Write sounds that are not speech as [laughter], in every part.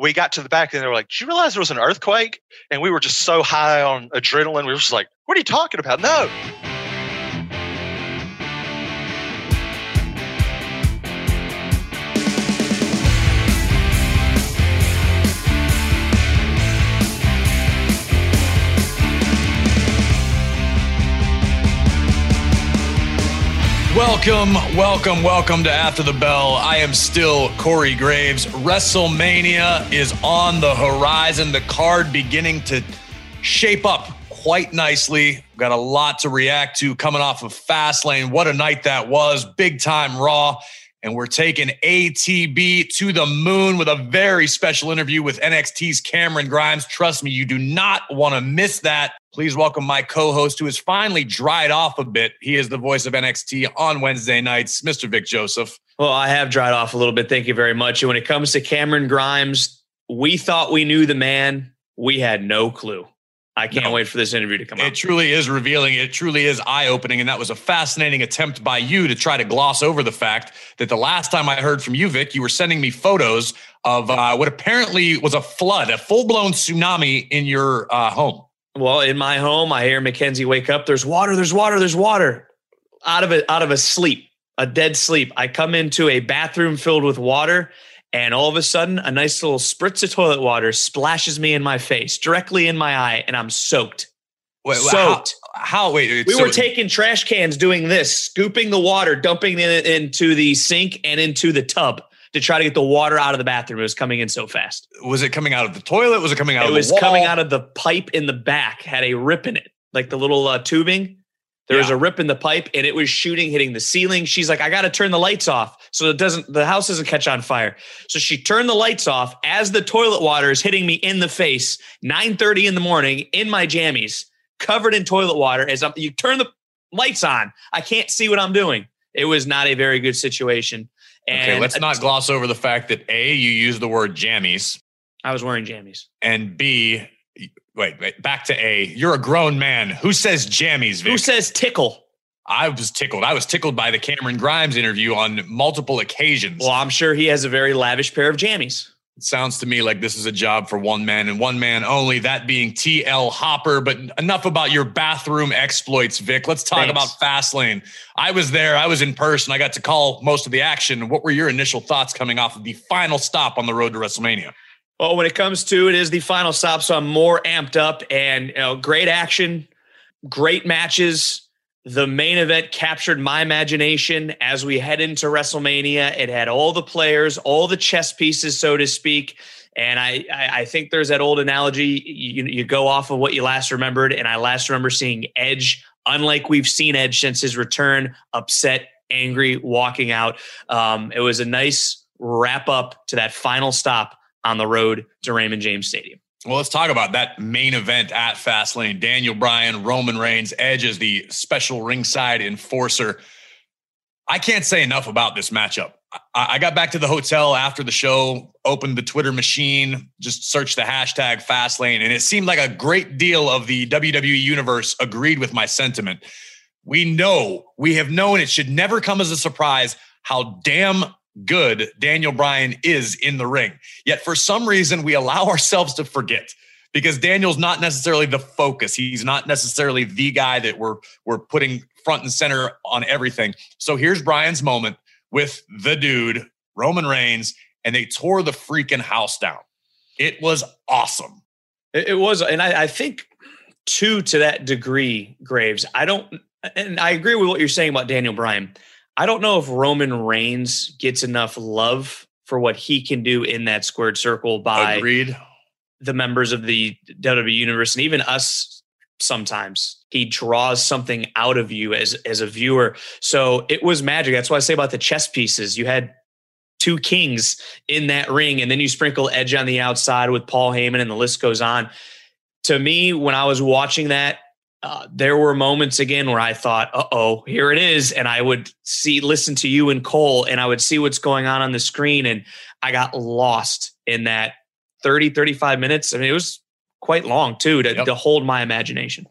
we got to the back and they were like, "Did you realize there was an earthquake?" And we were just so high on adrenaline, we were just like, "What are you talking about?" No. Welcome, welcome, welcome to After the Bell. I am still Corey Graves. WrestleMania is on the horizon. The card beginning to shape up quite nicely. Got a lot to react to coming off of Fastlane. What a night that was. Big time Raw. And we're taking ATB to the moon with a very special interview with NXT's Cameron Grimes. Trust me, you do not want to miss that. Please welcome my co host who has finally dried off a bit. He is the voice of NXT on Wednesday nights, Mr. Vic Joseph. Well, I have dried off a little bit. Thank you very much. And when it comes to Cameron Grimes, we thought we knew the man. We had no clue. I can't no, wait for this interview to come it out. It truly is revealing. It truly is eye opening. And that was a fascinating attempt by you to try to gloss over the fact that the last time I heard from you, Vic, you were sending me photos of uh, what apparently was a flood, a full blown tsunami in your uh, home. Well, in my home, I hear Mackenzie wake up. There's water. There's water. There's water. Out of it, out of a sleep, a dead sleep. I come into a bathroom filled with water, and all of a sudden, a nice little spritz of toilet water splashes me in my face, directly in my eye, and I'm soaked. Wait, soaked. How, how wait, we so, were taking trash cans, doing this, scooping the water, dumping it into the sink and into the tub to try to get the water out of the bathroom. It was coming in so fast. Was it coming out of the toilet? Was it coming out? It of the It was coming out of the pipe in the back. Had a rip in it, like the little uh, tubing. There yeah. was a rip in the pipe, and it was shooting, hitting the ceiling. She's like, "I got to turn the lights off so it doesn't the house doesn't catch on fire." So she turned the lights off as the toilet water is hitting me in the face. Nine thirty in the morning in my jammies, covered in toilet water. As I'm, you turn the lights on, I can't see what I'm doing. It was not a very good situation. And okay, let's not gloss over the fact that A, you use the word jammies. I was wearing jammies. And B, wait, wait, back to A. You're a grown man. Who says jammies, Vic? Who says tickle? I was tickled. I was tickled by the Cameron Grimes interview on multiple occasions. Well, I'm sure he has a very lavish pair of jammies. It sounds to me like this is a job for one man and one man only, that being TL Hopper. But enough about your bathroom exploits, Vic. Let's talk Thanks. about Fastlane. I was there, I was in person, I got to call most of the action. What were your initial thoughts coming off of the final stop on the road to WrestleMania? Well, when it comes to it is the final stop, so I'm more amped up and you know, great action, great matches the main event captured my imagination as we head into WrestleMania. It had all the players, all the chess pieces, so to speak. And I, I think there's that old analogy you, you go off of what you last remembered. And I last remember seeing Edge, unlike we've seen Edge since his return, upset, angry, walking out. Um, it was a nice wrap up to that final stop on the road to Raymond James Stadium. Well, let's talk about that main event at Fastlane. Daniel Bryan, Roman Reigns, Edge is the special ringside enforcer. I can't say enough about this matchup. I got back to the hotel after the show, opened the Twitter machine, just searched the hashtag Fastlane, and it seemed like a great deal of the WWE universe agreed with my sentiment. We know, we have known it should never come as a surprise how damn good Daniel Bryan is in the ring. Yet for some reason, we allow ourselves to forget because Daniel's not necessarily the focus. He's not necessarily the guy that we're we're putting front and center on everything. So here's Bryan's moment with the dude, Roman Reigns, and they tore the freaking house down. It was awesome. It, was, and I, I think too to that degree, Graves. I don't, and I agree with what you're saying about Daniel Bryan. I don't know if Roman Reigns gets enough love for what he can do in that squared circle by Agreed. the members of the WWE universe and even us sometimes. He draws something out of you as as a viewer. So it was magic. That's what I say about the chess pieces. You had two kings in that ring, and then you sprinkle Edge on the outside with Paul Heyman, and the list goes on. To me, when I was watching that, uh, there were moments again where I thought, "Uh oh, here it is," and I would see, listen to you and Cole, and I would see what's going on on the screen, and I got lost in that 30, 35 minutes. I mean, it was quite long too to, yep. to hold my imagination.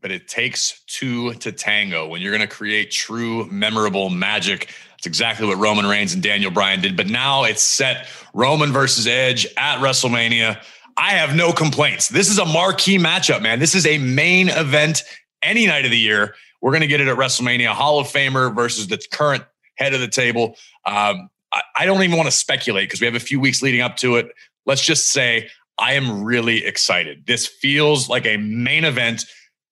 But it takes two to tango when you're going to create true, memorable magic. That's exactly what Roman Reigns and Daniel Bryan did. But now it's set Roman versus Edge at WrestleMania. I have no complaints. This is a marquee matchup, man. This is a main event any night of the year. We're going to get it at WrestleMania. Hall of Famer versus the current head of the table. Um, I, I don't even want to speculate because we have a few weeks leading up to it. Let's just say I am really excited. This feels like a main event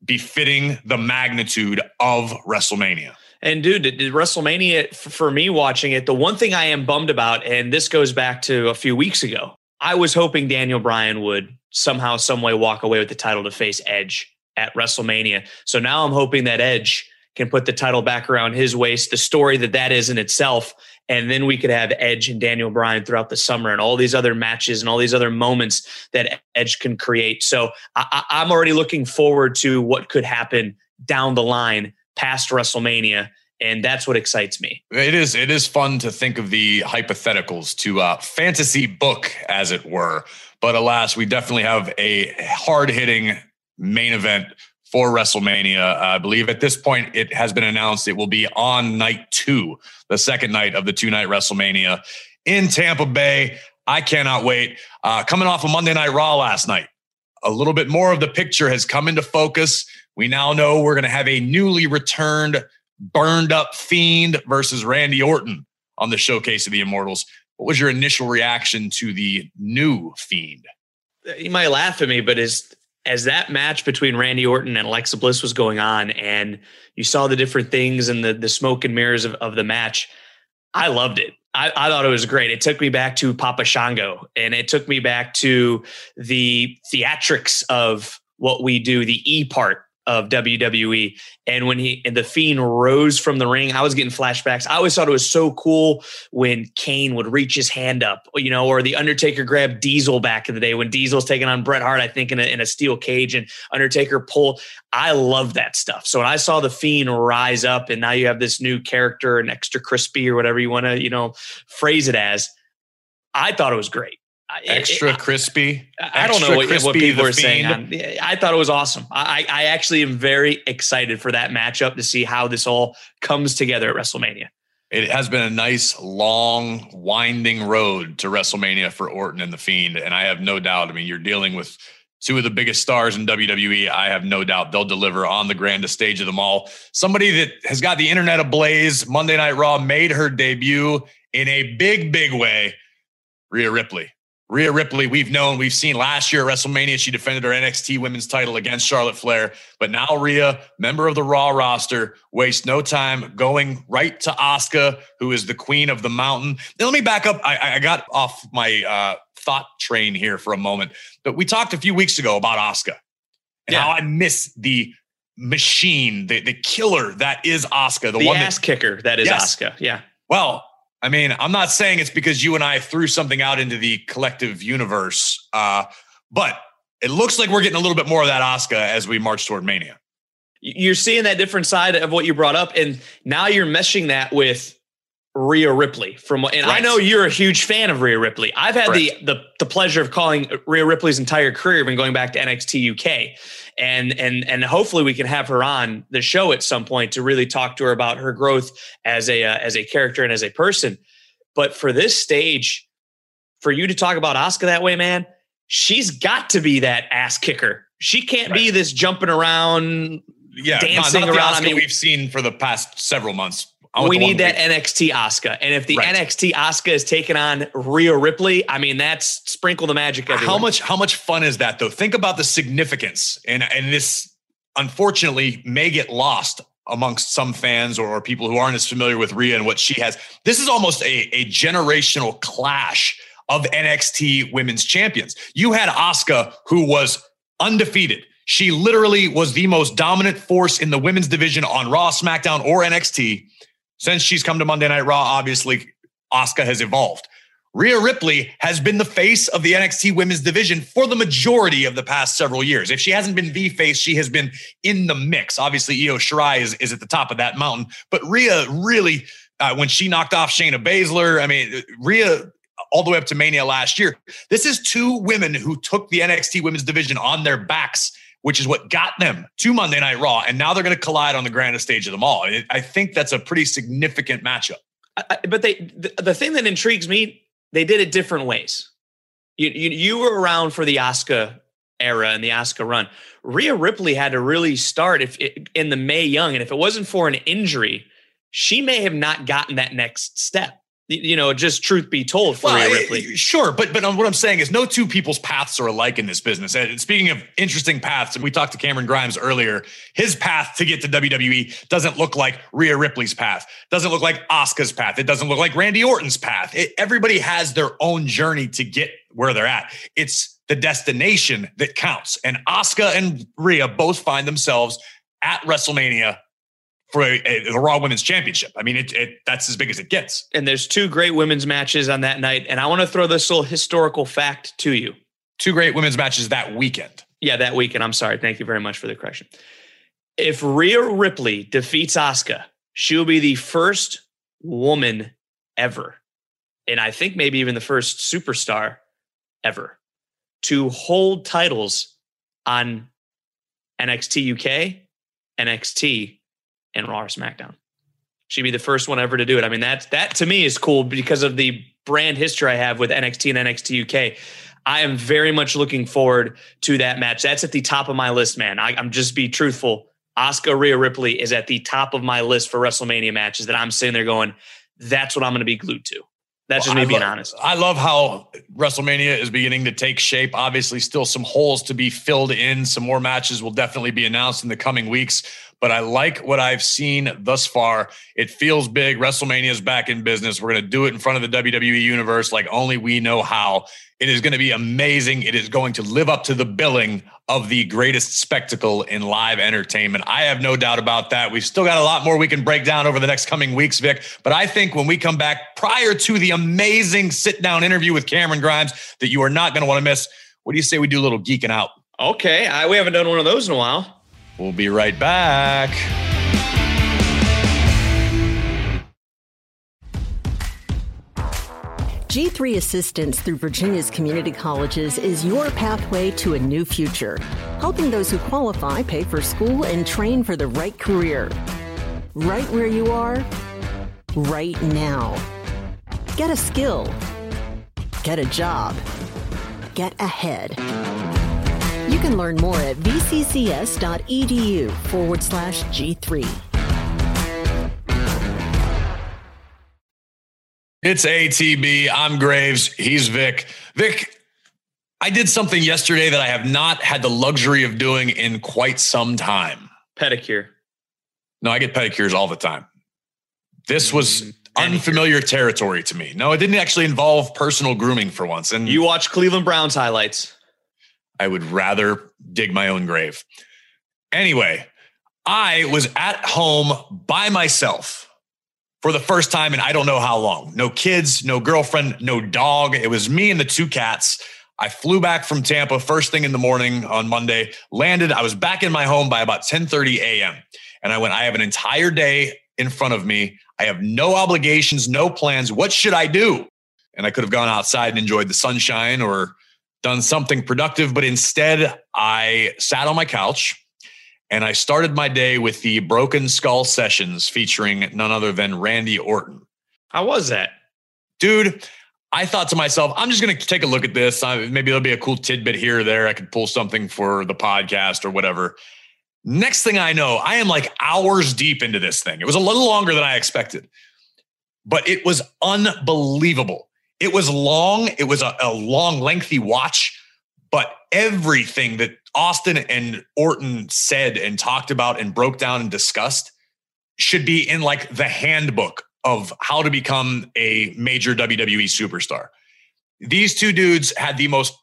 befitting the magnitude of WrestleMania. And dude, did WrestleMania for me watching it, the one thing I am bummed about, and this goes back to a few weeks ago, I was hoping Daniel Bryan would somehow, some way walk away with the title to face Edge at WrestleMania. So now I'm hoping that Edge can put the title back around his waist, the story that that is in itself. And then we could have Edge and Daniel Bryan throughout the summer and all these other matches and all these other moments that Edge can create. So I, I'm already looking forward to what could happen down the line past WrestleMania and that's what excites me. It is. It is fun to think of the hypotheticals to uh, fantasy book, as it were. But alas, we definitely have a hard hitting main event for WrestleMania. I believe at this point it has been announced it will be on night two, the second night of the two night WrestleMania in Tampa Bay. I cannot wait. Uh, coming off a of Monday Night Raw last night, a little bit more of the picture has come into focus. We now know we're going to have a newly returned burned up Fiend versus Randy Orton on the Showcase of the Immortals. What was your initial reaction to the new Fiend? You might laugh at me, but as as that match between Randy Orton and Alexa Bliss was going on, and you saw the different things and the the smoke and mirrors of, of the match, I loved it. I, I, thought it was great. It took me back to Papa Shango, and it took me back to the theatrics of what we do, the E part of WWE. And when he and the Fiend rose from the ring, I was getting flashbacks. I always thought it was so cool when Kane would reach his hand up, you know, or the Undertaker grabbed Diesel back in the day when Diesel's taking on Bret Hart, I think in a, in a steel cage and Undertaker pull. I love that stuff. So when I saw the Fiend rise up, and now you have this new character, an extra crispy or whatever you want to, you know, phrase it as. I thought it was great extra crispy. I, don't know what, what people are saying. On, I thought it was awesome. I, I actually am very excited for that matchup to see how this all comes together at WrestleMania. It has been a nice, long, winding road to WrestleMania for Orton and the Fiend, and I have no doubt. I mean, you're dealing with two of the biggest stars in WWE. I have no doubt they'll deliver on the grandest stage of them all. Somebody that has got the internet ablaze. Monday Night Raw made her debut in a big, big way. Rhea Ripley Rhea Ripley, we've known, we've seen last year at WrestleMania, she defended her NXT women's title against Charlotte Flair. But now Rhea, member of the Raw roster, wastes no time going right to Asuka, who is the queen of the mountain. Now, let me back up. I, I got off my uh, thought train here for a moment. But we talked a few weeks ago about Asuka and yeah. how I miss the machine, the, the killer that is Asuka, the, the one ass that, kicker that is yes. Asuka. Yeah. Well, I mean, I'm not saying it's because you and I threw something out into the collective universe, uh, but it looks like we're getting a little bit more of that Asuka as we march toward Mania. You're seeing that different side of what you brought up, and now you're meshing that with Rhea Ripley. From and right. I know you're a huge fan of Rhea Ripley. I've had the, the the pleasure of calling Rhea Ripley's entire career, been going back to NXT UK, and and and hopefully we can have her on the show at some point to really talk to her about her growth as a uh, as a character and as a person. But for this stage, for you to talk about Asuka that way, man, she's got to be that ass kicker. She can't right. be this jumping around, yeah, dancing not, not around. I mean, we've seen for the past several months we need that NXT Asuka. And if the right. NXT Asuka is taking on Rhea Ripley, I mean, that's sprinkle the magic everywhere. How much, how much fun is that though? Think about the significance. And, and this unfortunately may get lost amongst some fans or, or people who aren't as familiar with Rhea and what she has. This is almost a, a generational clash of NXT women's champions. You had Asuka, who was undefeated. She literally was the most dominant force in the women's division on Raw, SmackDown, or NXT. Since she's come to Monday Night Raw, obviously, Asuka has evolved. Rhea Ripley has been the face of the NXT women's division for the majority of the past several years. If she hasn't been the face, she has been in the mix. Obviously, Io Shirai is, is at the top of that mountain, but Rhea really, uh, when she knocked off Shayna Baszler, I mean, Rhea all the way up to Mania last year. This is two women who took the NXT women's division on their backs which is what got them to Monday Night Raw. And now they're going to collide on the grandest stage of them all. I think that's a pretty significant matchup. I, but they the, the thing that intrigues me, they did it different ways. You, you you were around for the Asuka era and the Asuka run. Rhea Ripley had to really start if it, in the Mae Young, and if it wasn't for an injury, she may have not gotten that next step you know, just truth be told for well, Rhea eh, Ripley. Eh, sure, but but um, what I'm saying is no two people's paths are alike in this business. And speaking of interesting paths, and we talked to Cameron Grimes earlier, his path to get to WWE doesn't look like Rhea Ripley's path, doesn't look like Asuka's path, it doesn't look like Randy Orton's path. It, everybody has their own journey to get where they're at. It's the destination that counts. And Asuka and Rhea both find themselves at WrestleMania for a, a, the Raw Women's Championship. I mean, it, it, that's as big as it gets. And there's two great women's matches on that night. And I want to throw this little historical fact to you. Two great women's matches that weekend. Yeah, that weekend. I'm sorry. Thank you very much for the correction. If Rhea Ripley defeats Asuka, she'll be the first woman ever, and I think maybe even the first superstar ever to hold titles on NXT UK, NXT, and Raw or SmackDown. She'd be the first one ever to do it. I mean, that that to me is cool because of the brand history I have with NXT and NXT UK. I am very much looking forward to that match. That's at the top of my list, man. I, am just be truthful. Asuka Rhea Ripley is at the top of my list for WrestleMania matches that I'm sitting there going, that's what I'm going to be glued to. That's just me being honest. I love how WrestleMania is beginning to take shape. Obviously, still some holes to be filled in. Some more matches will definitely be announced in the coming weeks but I like what I've seen thus far. It feels big. WrestleMania is back in business. We're going to do it in front of the WWE universe like only we know how. It is going to be amazing. It is going to live up to the billing of the greatest spectacle in live entertainment. I have no doubt about that. We've still got a lot more we can break down over the next coming weeks, Vic. But I think when we come back prior to the amazing sit down interview with Cameron Grimes that you are not going to want to miss, what do you say we do a little geeking out? Okay. I, we haven't done one of those in a while. We'll be right back. G3 Assistance through Virginia's community colleges is your pathway to a new future, helping those who qualify pay for school and train for the right career. Right where you are, right now. Get a skill, get a job, get ahead. You can learn more at vccs.edu forward slash G3. It's ATB. I'm Graves. He's Vic. Vic, I did something yesterday that I have not had the luxury of doing in quite some time. Pedicure. No, I get pedicures all the time. This was mm, unfamiliar territory to me. No, it didn't actually involve personal grooming for once. And you watch Cleveland Browns highlights. I would rather dig my own grave. Anyway, I was at home by myself for the first time in I don't know how long. No kids, no girlfriend, no dog. It was me and the two cats. I flew back from Tampa first thing in the morning on Monday, landed. I was back in my home by about 10:30 a.m. And I went, I have an entire day in front of me. I have no obligations, no plans. What should I do? And I could have gone outside and enjoyed the sunshine or done something productive, but instead I sat on my couch and I started my day with the Broken Skull Sessions featuring none other than Randy Orton. How was that? Dude, I thought to myself, I'm just going to take a look at this. Maybe there'll be a cool tidbit here or there. I could pull something for the podcast or whatever. Next thing I know, I am like hours deep into this thing. It was a little longer than I expected, but it was unbelievable. It was long. It was a, a long, lengthy watch, but everything that Austin and Orton said and talked about and broke down and discussed should be in like the handbook of how to become a major WWE superstar. These two dudes had the most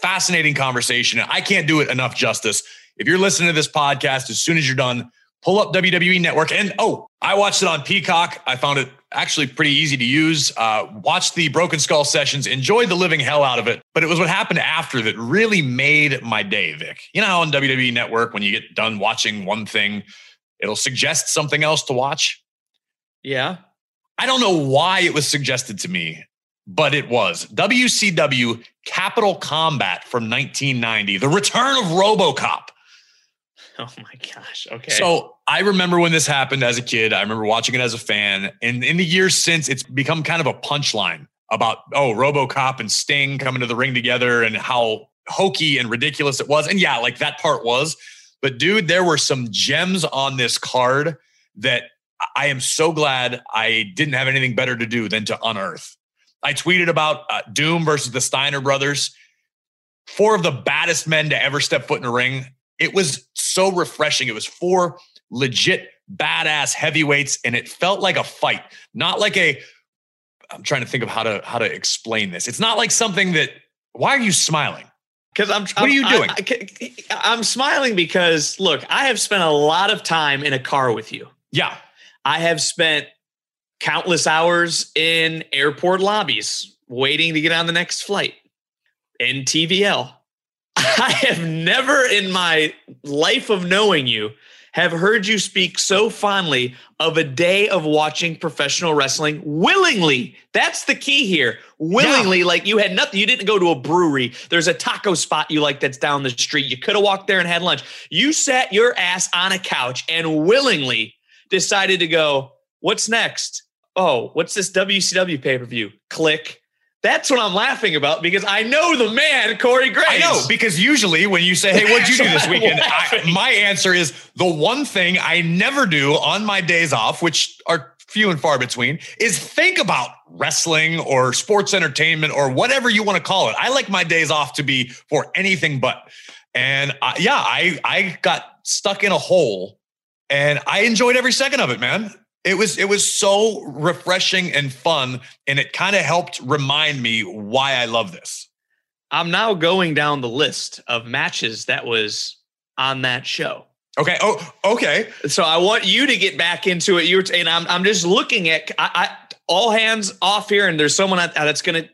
fascinating conversation. And I can't do it enough justice. If you're listening to this podcast, as soon as you're done, pull up WWE Network. And oh, I watched it on Peacock. I found it actually pretty easy to use. Uh, watched the Broken Skull sessions, enjoyed the living hell out of it. But it was what happened after that really made my day, Vic. You know how on WWE Network, when you get done watching one thing, it'll suggest something else to watch? Yeah. I don't know why it was suggested to me, but it was WCW Capital Combat from 1990, the return of Robocop. [laughs] Oh my gosh. Okay. So I remember when this happened as a kid. I remember watching it as a fan. And in the years since, it's become kind of a punchline about, oh, Robocop and Sting coming to the ring together and how hokey and ridiculous it was. And yeah, like that part was. But dude, there were some gems on this card that I am so glad I didn't have anything better to do than to unearth. I tweeted about uh, Doom versus the Steiner brothers, four of the baddest men to ever step foot in a ring. It was so refreshing. It was four legit badass heavyweights, and it felt like a fight, not like a. I'm trying to think of how to how to explain this. It's not like something that. Why are you smiling? Because I'm. What are you doing? I, am smiling because look, I have spent a lot of time in a car with you. Yeah, I have spent countless hours in airport lobbies waiting to get on the next flight in TVL. [laughs] I have never in my life of knowing you have heard you speak so fondly of a day of watching professional wrestling willingly. That's the key here. Willingly, yeah. like you had nothing, you didn't go to a brewery. There's a taco spot you like that's down the street. You could have walked there and had lunch. You sat your ass on a couch and willingly decided to go, what's next? Oh, what's this WCW pay per view? Click. That's what I'm laughing about because I know the man, Corey Graves. I know because usually when you say, "Hey, what'd you do this weekend?" I, my answer is the one thing I never do on my days off, which are few and far between, is think about wrestling or sports entertainment or whatever you want to call it. I like my days off to be for anything but. And I, yeah, I I got stuck in a hole, and I enjoyed every second of it, man. It was it was so refreshing and fun, and it kind of helped remind me why I love this. I'm now going down the list of matches that was on that show. Okay. Oh, okay. So I want you to get back into it. You're, and I'm, I'm just looking at I, I all hands off here, and there's someone that's going to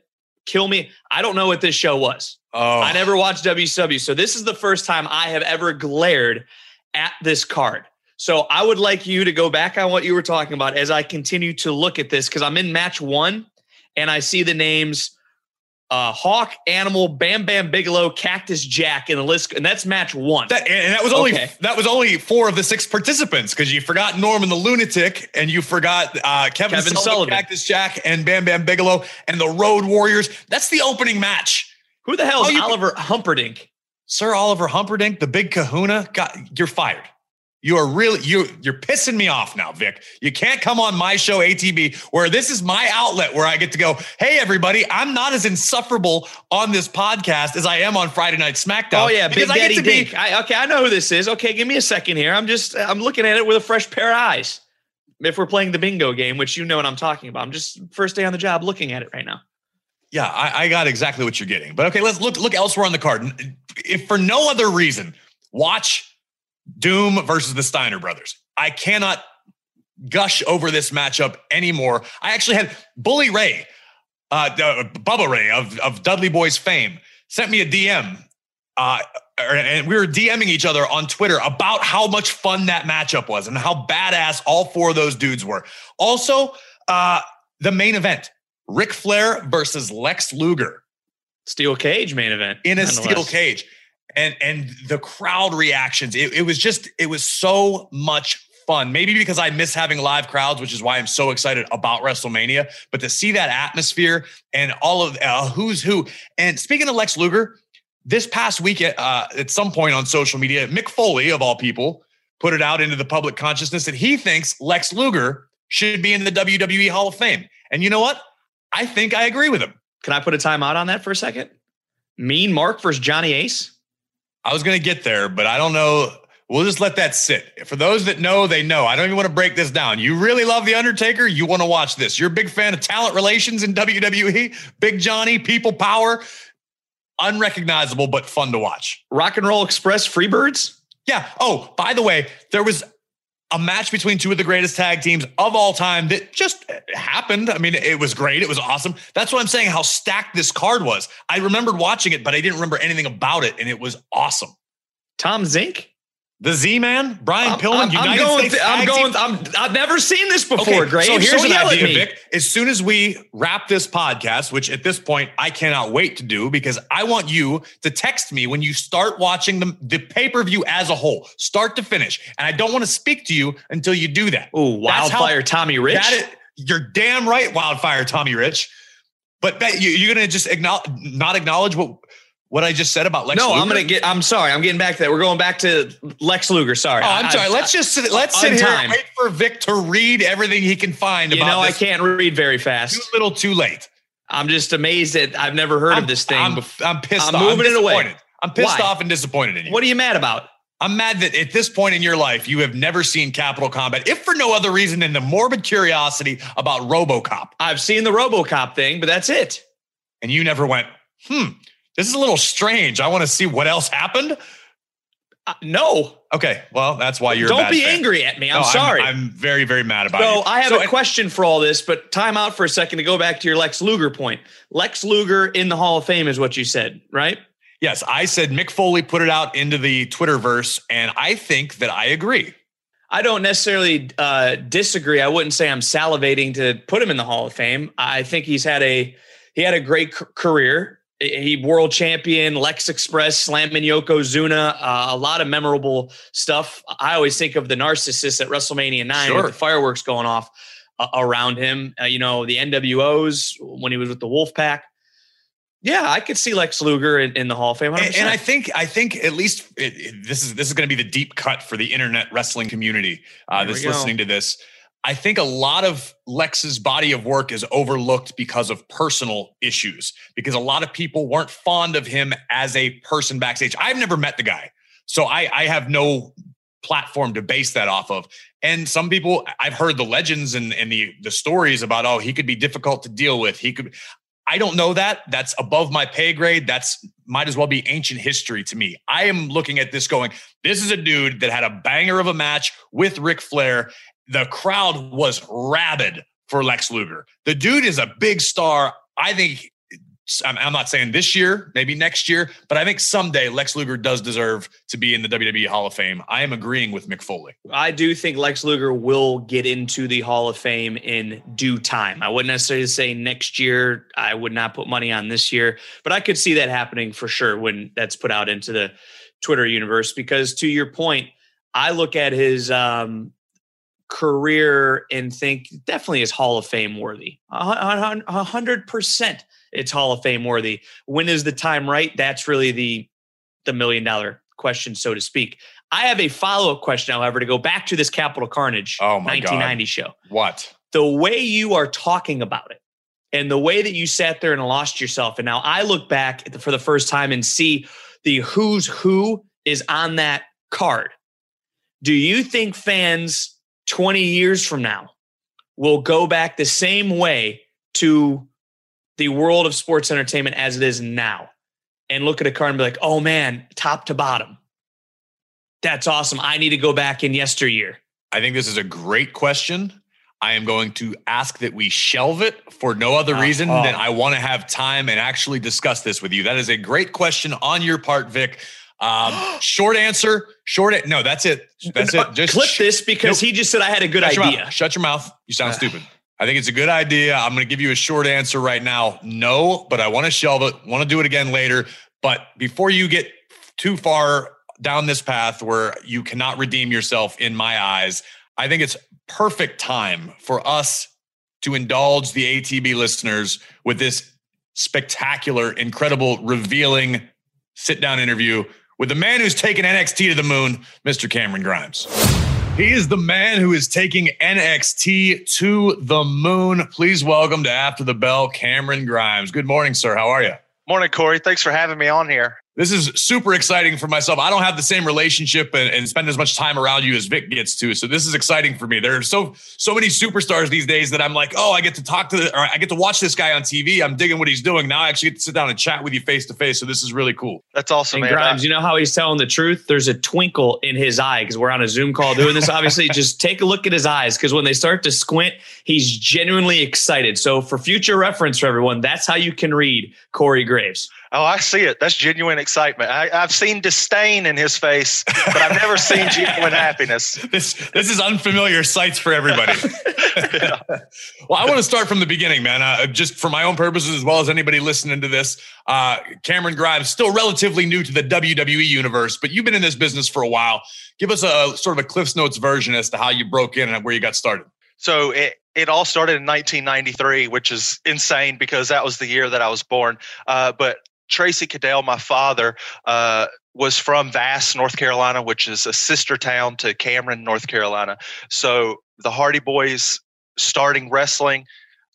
kill me. I don't know what this show was. Oh. I never watched WCW, so this is the first time I have ever glared at this card. So I would like you to go back on what you were talking about as I continue to look at this because I'm in match one and I see the names uh, Hawk, Animal, Bam Bam Bigelow, Cactus Jack in the list, and that's match one. That, and that was only okay. that was only four of the six participants because you forgot Norman the Lunatic and you forgot uh, Kevin, Kevin Sullivan, Sullivan, Cactus Jack, and Bam Bam Bigelow and the Road Warriors. That's the opening match. Who the hell is Oliver Humperdink? Sir Oliver Humperdink, the big Kahuna. God, you're fired. You are really you you're pissing me off now, Vic. You can't come on my show ATB where this is my outlet where I get to go, "Hey everybody, I'm not as insufferable on this podcast as I am on Friday Night SmackDown." Oh yeah, Big Daddy Dink. Be- I, okay, I know who this is. Okay, give me a second here. I'm just I'm looking at it with a fresh pair of eyes. If we're playing the bingo game, which you know what I'm talking about, I'm just first day on the job looking at it right now. Yeah, I, I got exactly what you're getting. But okay, let's look look elsewhere on the card. If for no other reason, watch Doom versus the Steiner brothers. I cannot gush over this matchup anymore. I actually had Bully Ray, uh, uh, Bubba Ray of, of Dudley Boys fame, sent me a DM. Uh, er, and we were DMing each other on Twitter about how much fun that matchup was and how badass all four of those dudes were. Also, uh, the main event Ric Flair versus Lex Luger. Steel cage main event. In a steel cage and and the crowd reactions it, it was just it was so much fun. Maybe because i miss having live crowds which is why i'm so excited about wrestlemania but to see that atmosphere and all of uh, who's who. And speaking of lex luger this past week uh, at some point on social media mick foley of all people put it out into the public consciousness that he thinks lex luger should be in the wwe hall of fame. And you know what? I think i agree with him. Can i put a timeout on that for a second? Mean mark versus johnny ace I was going to get there, but I don't know. We'll just let that sit. For those that know, they know. I don't even want to break this down. You really love The Undertaker? You want to watch this. You're a big fan of talent relations in WWE, Big Johnny, people power. Unrecognizable, but fun to watch. Rock and Roll Express Freebirds? Yeah. Oh, by the way, there was a match between two of the greatest tag teams of all time that just happened. I mean, it was great. It was awesome. That's what I'm saying, how stacked this card was. I remembered watching it, but I didn't remember anything about it, and it was awesome. Tom Zenk? The Z Man, Brian I'm, Pillman, I'm, United I'm going. States. th- I'm going. I'm, I've never seen this before, Okay, Graves. so here's an idea. Vic. As soon as we wrap this podcast, which at this point I cannot wait to do because I want you to text me when you start watching the, the pay per view as a whole, start to finish. And I don't want to speak to you until you do that. Oh, That's how- wildfire, Tommy Rich. Is, you're damn right, Wildfire Tommy Rich. But you, you're going to just acknowledge, not acknowledge what what I just said about Lex no, Luger? I'm gonna get. I'm sorry. I'm getting back to that. We're going back to Lex Luger. Sorry. Oh, I'm sorry. I- let's just sit, let's sit here and wait for Vic to read everything he can find You about know, I can't read very fast. Too little, too late. I'm just amazed that I've never heard I'm, of this thing. I'm. I'm pissed I'm off. moving I'm it away. I'm pissed Why? off and disappointed in you. what are you mad about? I'm mad that at this point in your life, you have never seen Capital Combat, if for no other reason than the morbid curiosity about RoboCop. I've seen the RoboCop thing, but that's it. And you never went, hmm, this is a little strange. I want to see what else happened. Uh, no, Okay, well, that's why you're don't be fan. angry at me. I'm No, sorry. I'm, very, very mad about it. So. I have So, a question for all this, but time out for a second to go back to your Lex Luger point. Lex Luger in the Hall of Fame is what you said, right? Yes, I said Mick Foley put it out into the Twitterverse, and I think that I agree. I don't necessarily uh, disagree. I wouldn't say I'm salivating to put him in the Hall of Fame. I think he's had a he had a great c- career. He world champion, Lex Express, slamming Yokozuna, uh, a lot of memorable stuff. I always think of the narcissist at WrestleMania nine Sure. with the fireworks going off uh, around him. Uh, you know the NWOs when he was with the Wolfpack. Yeah, I could see Lex Luger in, in the Hall of Fame. And, and I think I think at least it, it- this is this is going to be the deep cut for the internet wrestling community uh, that's listening to this. I think a lot of Lex's body of work is overlooked because of personal issues. Because a lot of people weren't fond of him as a person backstage. I've never met the guy, so I, I have no platform to base that off of. And some people, I've heard the legends and, and the the stories about oh he could be difficult to deal with. He could. I don't know that. That's above my pay grade. That's might as well be ancient history to me. I am looking at this going, this is a dude that had a banger of a match with Ric Flair. The crowd was rabid for Lex Luger. The dude is a big star. I think I'm, not saying this year, maybe next year, but I think someday Lex Luger does deserve to be in the WWE Hall of Fame. I am agreeing with Mick Foley. I do think Lex Luger will get into the Hall of Fame in due time. I wouldn't necessarily say next year. I would not put money on this year, but I could see that happening for sure when that's put out into the Twitter universe. Because to your point, I look at his um, career and think definitely is Hall of Fame worthy. A hundred percent, it's Hall of Fame worthy. When is the time right? That's really the the million dollar question, so to speak. I have a follow up question, however, to go back to this Capital Carnage Oh my God. 1990 show. What? The way you are talking about it and the way that you sat there and lost yourself. And now I look back at the, for the first time and see the who's who is on that card. Do you think fans 20 years from now will go back the same way to the world of sports entertainment as it is now and look at a card and be like, oh man, top to bottom? That's awesome. I need to go back in yesteryear. I think this is a great question. I am going to ask that we shelve it for no other Uh, reason oh. than I want to have time and actually discuss this with you. That is a great question on your part, Vic. Um, short answer, short. a- no, that's it. That's it. Just clip sh- this because Nope. he just said I had a good shut idea. mouth. Shut your mouth. You sound Uh. stupid. I think it's a good idea. I'm going to give you a short answer right now. No, but I want to shelve it. Want to do it again later. But before you get too far down this path where you cannot redeem yourself in my eyes, I think it's perfect time for us to indulge the ATB listeners with this spectacular, incredible, revealing sit down interview with the man who's taken NXT to the moon, Mr. Cameron Grimes. He is the man who is taking NXT to the moon. Please welcome to After the Bell, Cameron Grimes. Good morning, sir. How are you? Morning, Corey. Thanks for having me on here. This is super exciting for myself. I don't have the same relationship and, and spend as much time around you as Vic gets to. So this is exciting for me. There are so so many superstars these days that I'm like, oh, I get to talk to the, or I get to watch this guy on TV. I'm digging what he's doing. Now I actually get to sit down and chat with you face to face. So this is really cool. That's awesome, And man. Grimes, you know how he's telling the truth? There's a twinkle in his eye because we're on a Zoom call doing this. Obviously, [laughs] just take a look at his eyes because when they start to squint, he's genuinely excited. So, for future reference for everyone, that's how you can read Corey Graves. Oh, I see it. That's genuine excitement. I, have seen disdain in his face, but I've never seen [laughs] genuine happiness. This this is unfamiliar sights for everybody. yeah. [laughs] Well, I want to start from the beginning, man. Uh, just for my own purposes, as well as anybody listening to this. Uh, Cameron Grimes, still relatively new to the WWE universe, but you've been in this business for a while. Give us a sort of a Cliff's Notes version as to how you broke in and where you got started. So it, it all started in 1993, which is insane because that was the year that I was born. Uh, but Tracy Caddell, my father, uh, was from Vass, North Carolina, which is a sister town to Cameron, North Carolina. So the Hardy Boys starting wrestling,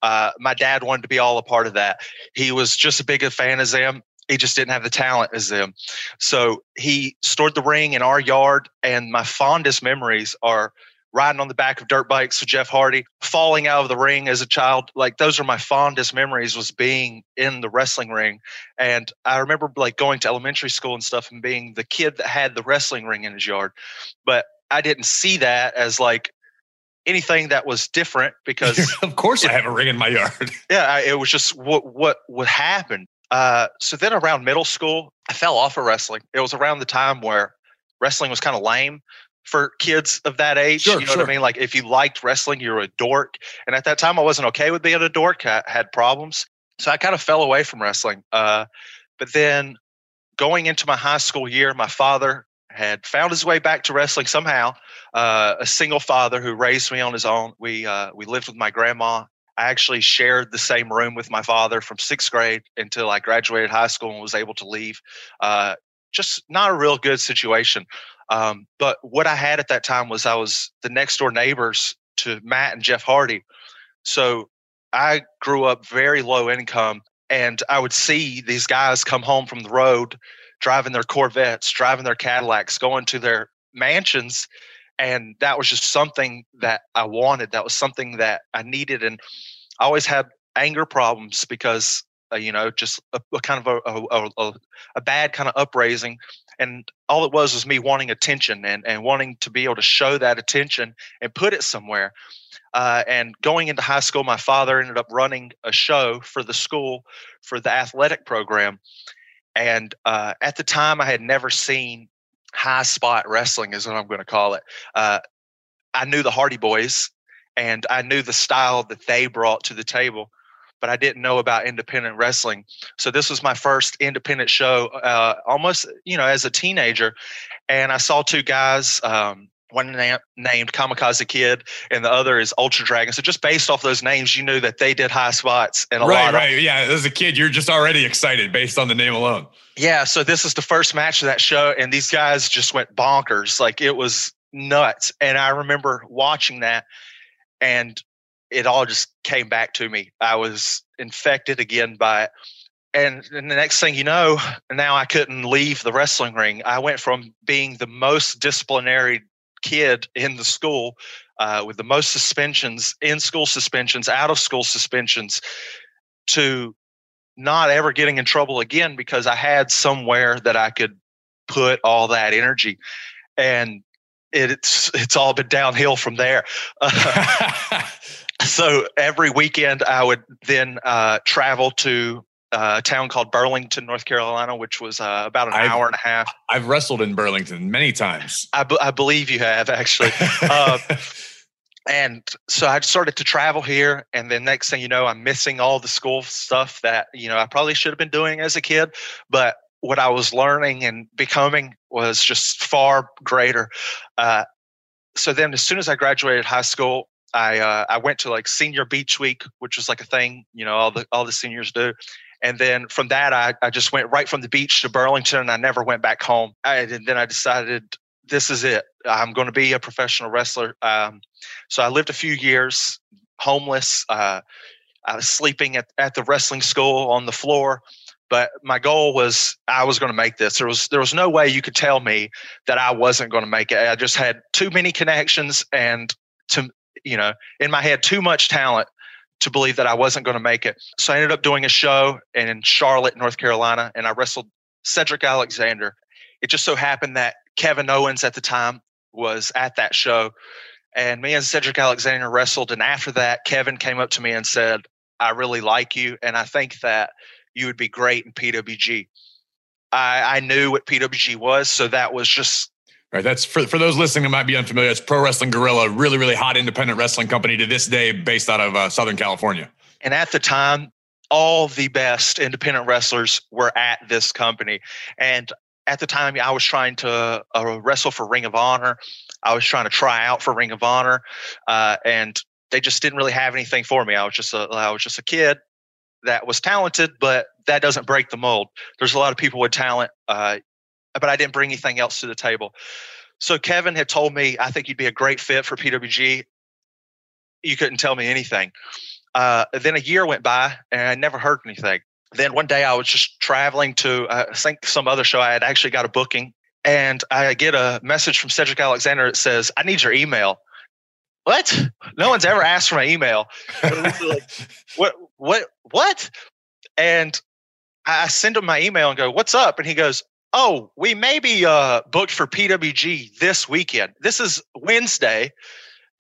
uh, my dad wanted to be all a part of that. He was just as big a fan as them. He just didn't have the talent as them. So he stored the ring in our yard, and my fondest memories are – riding on the back of dirt bikes with Jeff Hardy, falling out of the ring as a child. Like those are my fondest memories was being in the wrestling ring. And I remember like going to elementary school and stuff and being the kid that had the wrestling ring in his yard. But I didn't see that as like anything that was different because [laughs] of course it, I have a ring in my yard. [laughs] yeah, it was just what what would happen. Uh, so then around middle school, I fell off of wrestling. It was around the time where wrestling was kind of lame for kids of that age. Sure, you know sure. what I mean? Like if you liked wrestling, you're a dork. And at that time, I wasn't okay with being a dork. I had problems, so I kind of fell away from wrestling. Uh, but then going into my high school year, my father had found his way back to wrestling somehow. Uh, a single father who raised me on his own. We uh, we lived with my grandma. I actually shared the same room with my father from sixth grade until I graduated high school and was able to leave. Uh, just not a real good situation. Um, but what I had at that time was I was the next door neighbors to Matt and Jeff Hardy. So I grew up very low income and I would see these guys come home from the road driving their Corvettes, driving their Cadillacs, going to their mansions. And that was just something that I wanted. That was something that I needed. And I always had anger problems because, uh, you know, just a, a kind of a, a, a, a bad kind of upraising and all it was was me wanting attention and, and wanting to be able to show that attention and put it somewhere. Uh, and going into high school my father ended up running a show for the school for the athletic program. And uh, at the time i had never seen high spot wrestling is what i'm going to call it. Uh, i knew the hardy boys and i knew the style that they brought to the table but I didn't know about independent wrestling. So this was my first independent show, uh, almost you know as a teenager, and I saw two guys. Um, one na- named Kamikaze Kid, and the other is Ultra Dragon. So just based off those names, you knew that they did high spots and a right, lot. Right, right, yeah. As a kid, you're just already excited based on the name alone. Yeah. So this is the first match of that show, and these guys just went bonkers. Like it was nuts. And I remember watching that, and it all just came back to me. I was infected again by it. And, and the next thing you know, now I couldn't leave the wrestling ring. I went from being the most disciplinary kid in the school uh, with the most suspensions, in school suspensions, out of school suspensions, to not ever getting in trouble again because I had somewhere that I could put all that energy. And it's it's all been downhill from there. Uh, [laughs] [laughs] [laughs] [laughs] so every weekend I would then uh, travel to uh, a town called Burlington, North Carolina, which was uh, about an I've, hour and a half. I've wrestled in Burlington many times. I, b- I believe you have actually. uh, [laughs] and so I started to travel here, and then next thing you know, I'm missing all the school stuff that you know I probably should have been doing as a kid, but what I was learning and becoming was just far greater. Uh, so then, as soon as I graduated high school, I uh, I went to like senior beach week, which was like a thing, you know, all the all the seniors do. And then from that, I, I just went right from the beach to Burlington, and I never went back home. I, and then I decided this is it. I'm going to be a professional wrestler. Um, so I lived a few years homeless. Uh, I was sleeping at, at the wrestling school on the floor. But my goal was I was going to make this. There was there was no way you could tell me that I wasn't going to make it. I just had too many connections and to you know, in my head, too much talent to believe that I wasn't going to make it. So I ended up doing a show in Charlotte, North Carolina, and I wrestled Cedric Alexander. It just so happened that Kevin Owens at the time was at that show, and me and Cedric Alexander wrestled. And after that, Kevin came up to me and said, I really like you, and I think that you would be great in PWG. I, I knew what PWG was, so that was just Right. That's for, for those listening who might be unfamiliar. It's Pro Wrestling Guerrilla, really, really hot independent wrestling company to this day, based out of uh, Southern California. And at the time, all the best independent wrestlers were at this company. And at the time, I was trying to uh, wrestle for Ring of Honor. I was trying to try out for Ring of Honor, uh, and they just didn't really have anything for me. I was just a, I was just a kid that was talented, but that doesn't break the mold. There's a lot of people with talent. Uh, but I didn't bring anything else to the table. So Kevin had told me, I think you'd be a great fit for PWG. You couldn't tell me anything. Uh, then a year went by and I never heard anything. Then one day I was just traveling to, uh, I think some other show. I had actually got a booking and I get a message from Cedric Alexander that says, I need your email. What? No one's ever asked for my email. like, [laughs] what, what, what? And I send him my email and go, what's up? And he goes, oh, we may be uh, booked for PWG this weekend. This is Wednesday,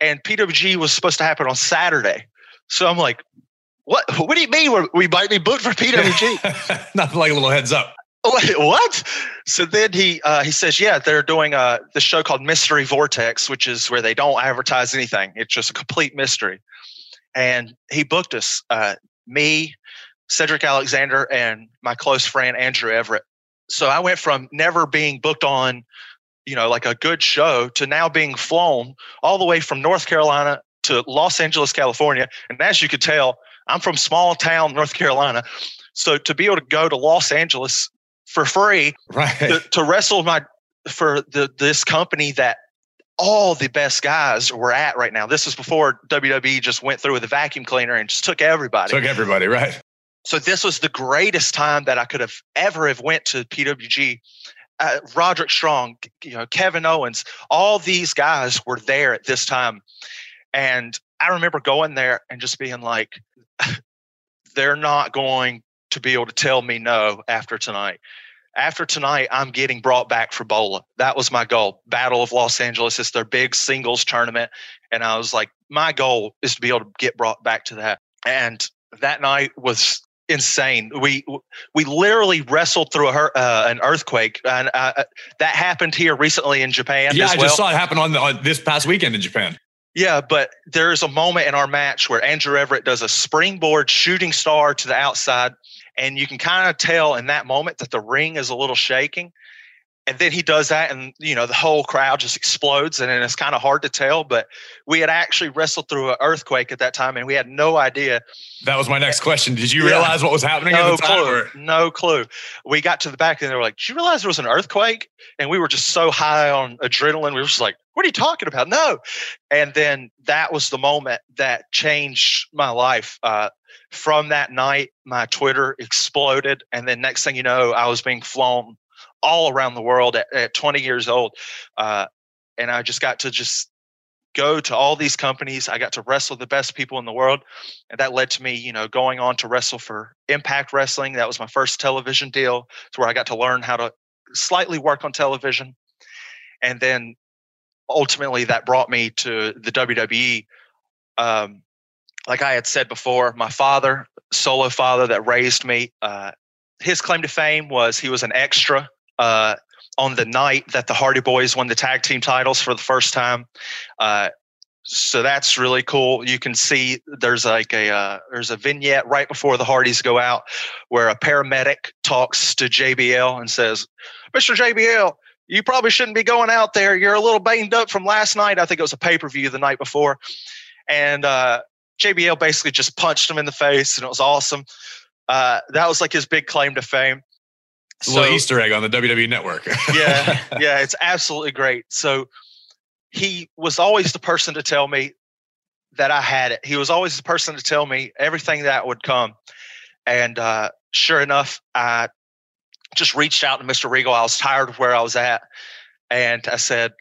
and PWG was supposed to happen on Saturday. So I'm like, what? What do you mean we might be booked for PWG? [laughs] Nothing like a little heads up. Wait, what? So then he uh, he says, yeah, they're doing uh, the show called Mystery Vortex, which is where they don't advertise anything. It's just a complete mystery. And he booked us, uh, me, Cedric Alexander, and my close friend Andrew Everett so I went from never being booked on, you know, like a good show to now being flown all the way from North Carolina to Los Angeles, California. And as you could tell, I'm from small town North Carolina. So to be able to go to Los Angeles for free right. to, to wrestle my for the this company that all the best guys were at right now. This was before WWE just went through with a vacuum cleaner and just took everybody. Took everybody, right? So this was the greatest time that I could have ever have went to PWG. Uh, Roderick Strong, you know, Kevin Owens, all these guys were there at this time. And I remember going there and just being like, [sighs] they're not going to be able to tell me no after tonight. After tonight, I'm getting brought back for Bola. That was my goal. Battle of Los Angeles is their big singles tournament. And I was like, my goal is to be able to get brought back to that. And that night was insane. We we literally wrestled through a, uh, an earthquake, and uh, uh, that happened here recently in Japan. Yeah, I well. just saw it happen on, the, on this past weekend in Japan. Yeah, but there's a moment in our match where Andrew Everett does a springboard shooting star to the outside, and you can kind of tell in that moment that the ring is a little shaking and then he does that and you know the whole crowd just explodes and it's kind of hard to tell but we had actually wrestled through an earthquake at that time and we had no idea that was my next question. Did you yeah. realize what was happening no clue. no clue. We got to the back and they were like did you realize there was an earthquake? And we were just so high on adrenaline we were just like what are you talking about? No! And then that was the moment that changed my life uh, from that night my twitter exploded and then next thing you know i was being flown all around the world at, at 20 years old. Uh, and I just got to just go to all these companies. I got to wrestle the best people in the world. And that led to me, you know, going on to wrestle for Impact Wrestling. That was my first television deal. It's where I got to learn how to slightly work on television. And then ultimately that brought me to the WWE. Um, like I had said before, my father, solo father that raised me, uh, his claim to fame was he was an extra uh, on the night that the Hardy Boys won the tag team titles for the first time. Uh, so that's really cool. You can see there's like a uh, there's a vignette right before the Hardys go out where a paramedic talks to JBL and says, "Mr. JBL, you probably shouldn't be going out there. You're a little banged up from last night. I think it was a pay per view the night before." And uh, JBL basically just punched him in the face, and it was awesome. Uh, that was like his big claim to fame. It's so, little Easter egg on the WWE network. yeah, [laughs] yeah, it's absolutely great. So he was always the person to tell me that I had it. He was always the person to tell me everything that would come. And uh, sure enough, I just reached out to Mr. Regal. I was tired of where I was at. And I said,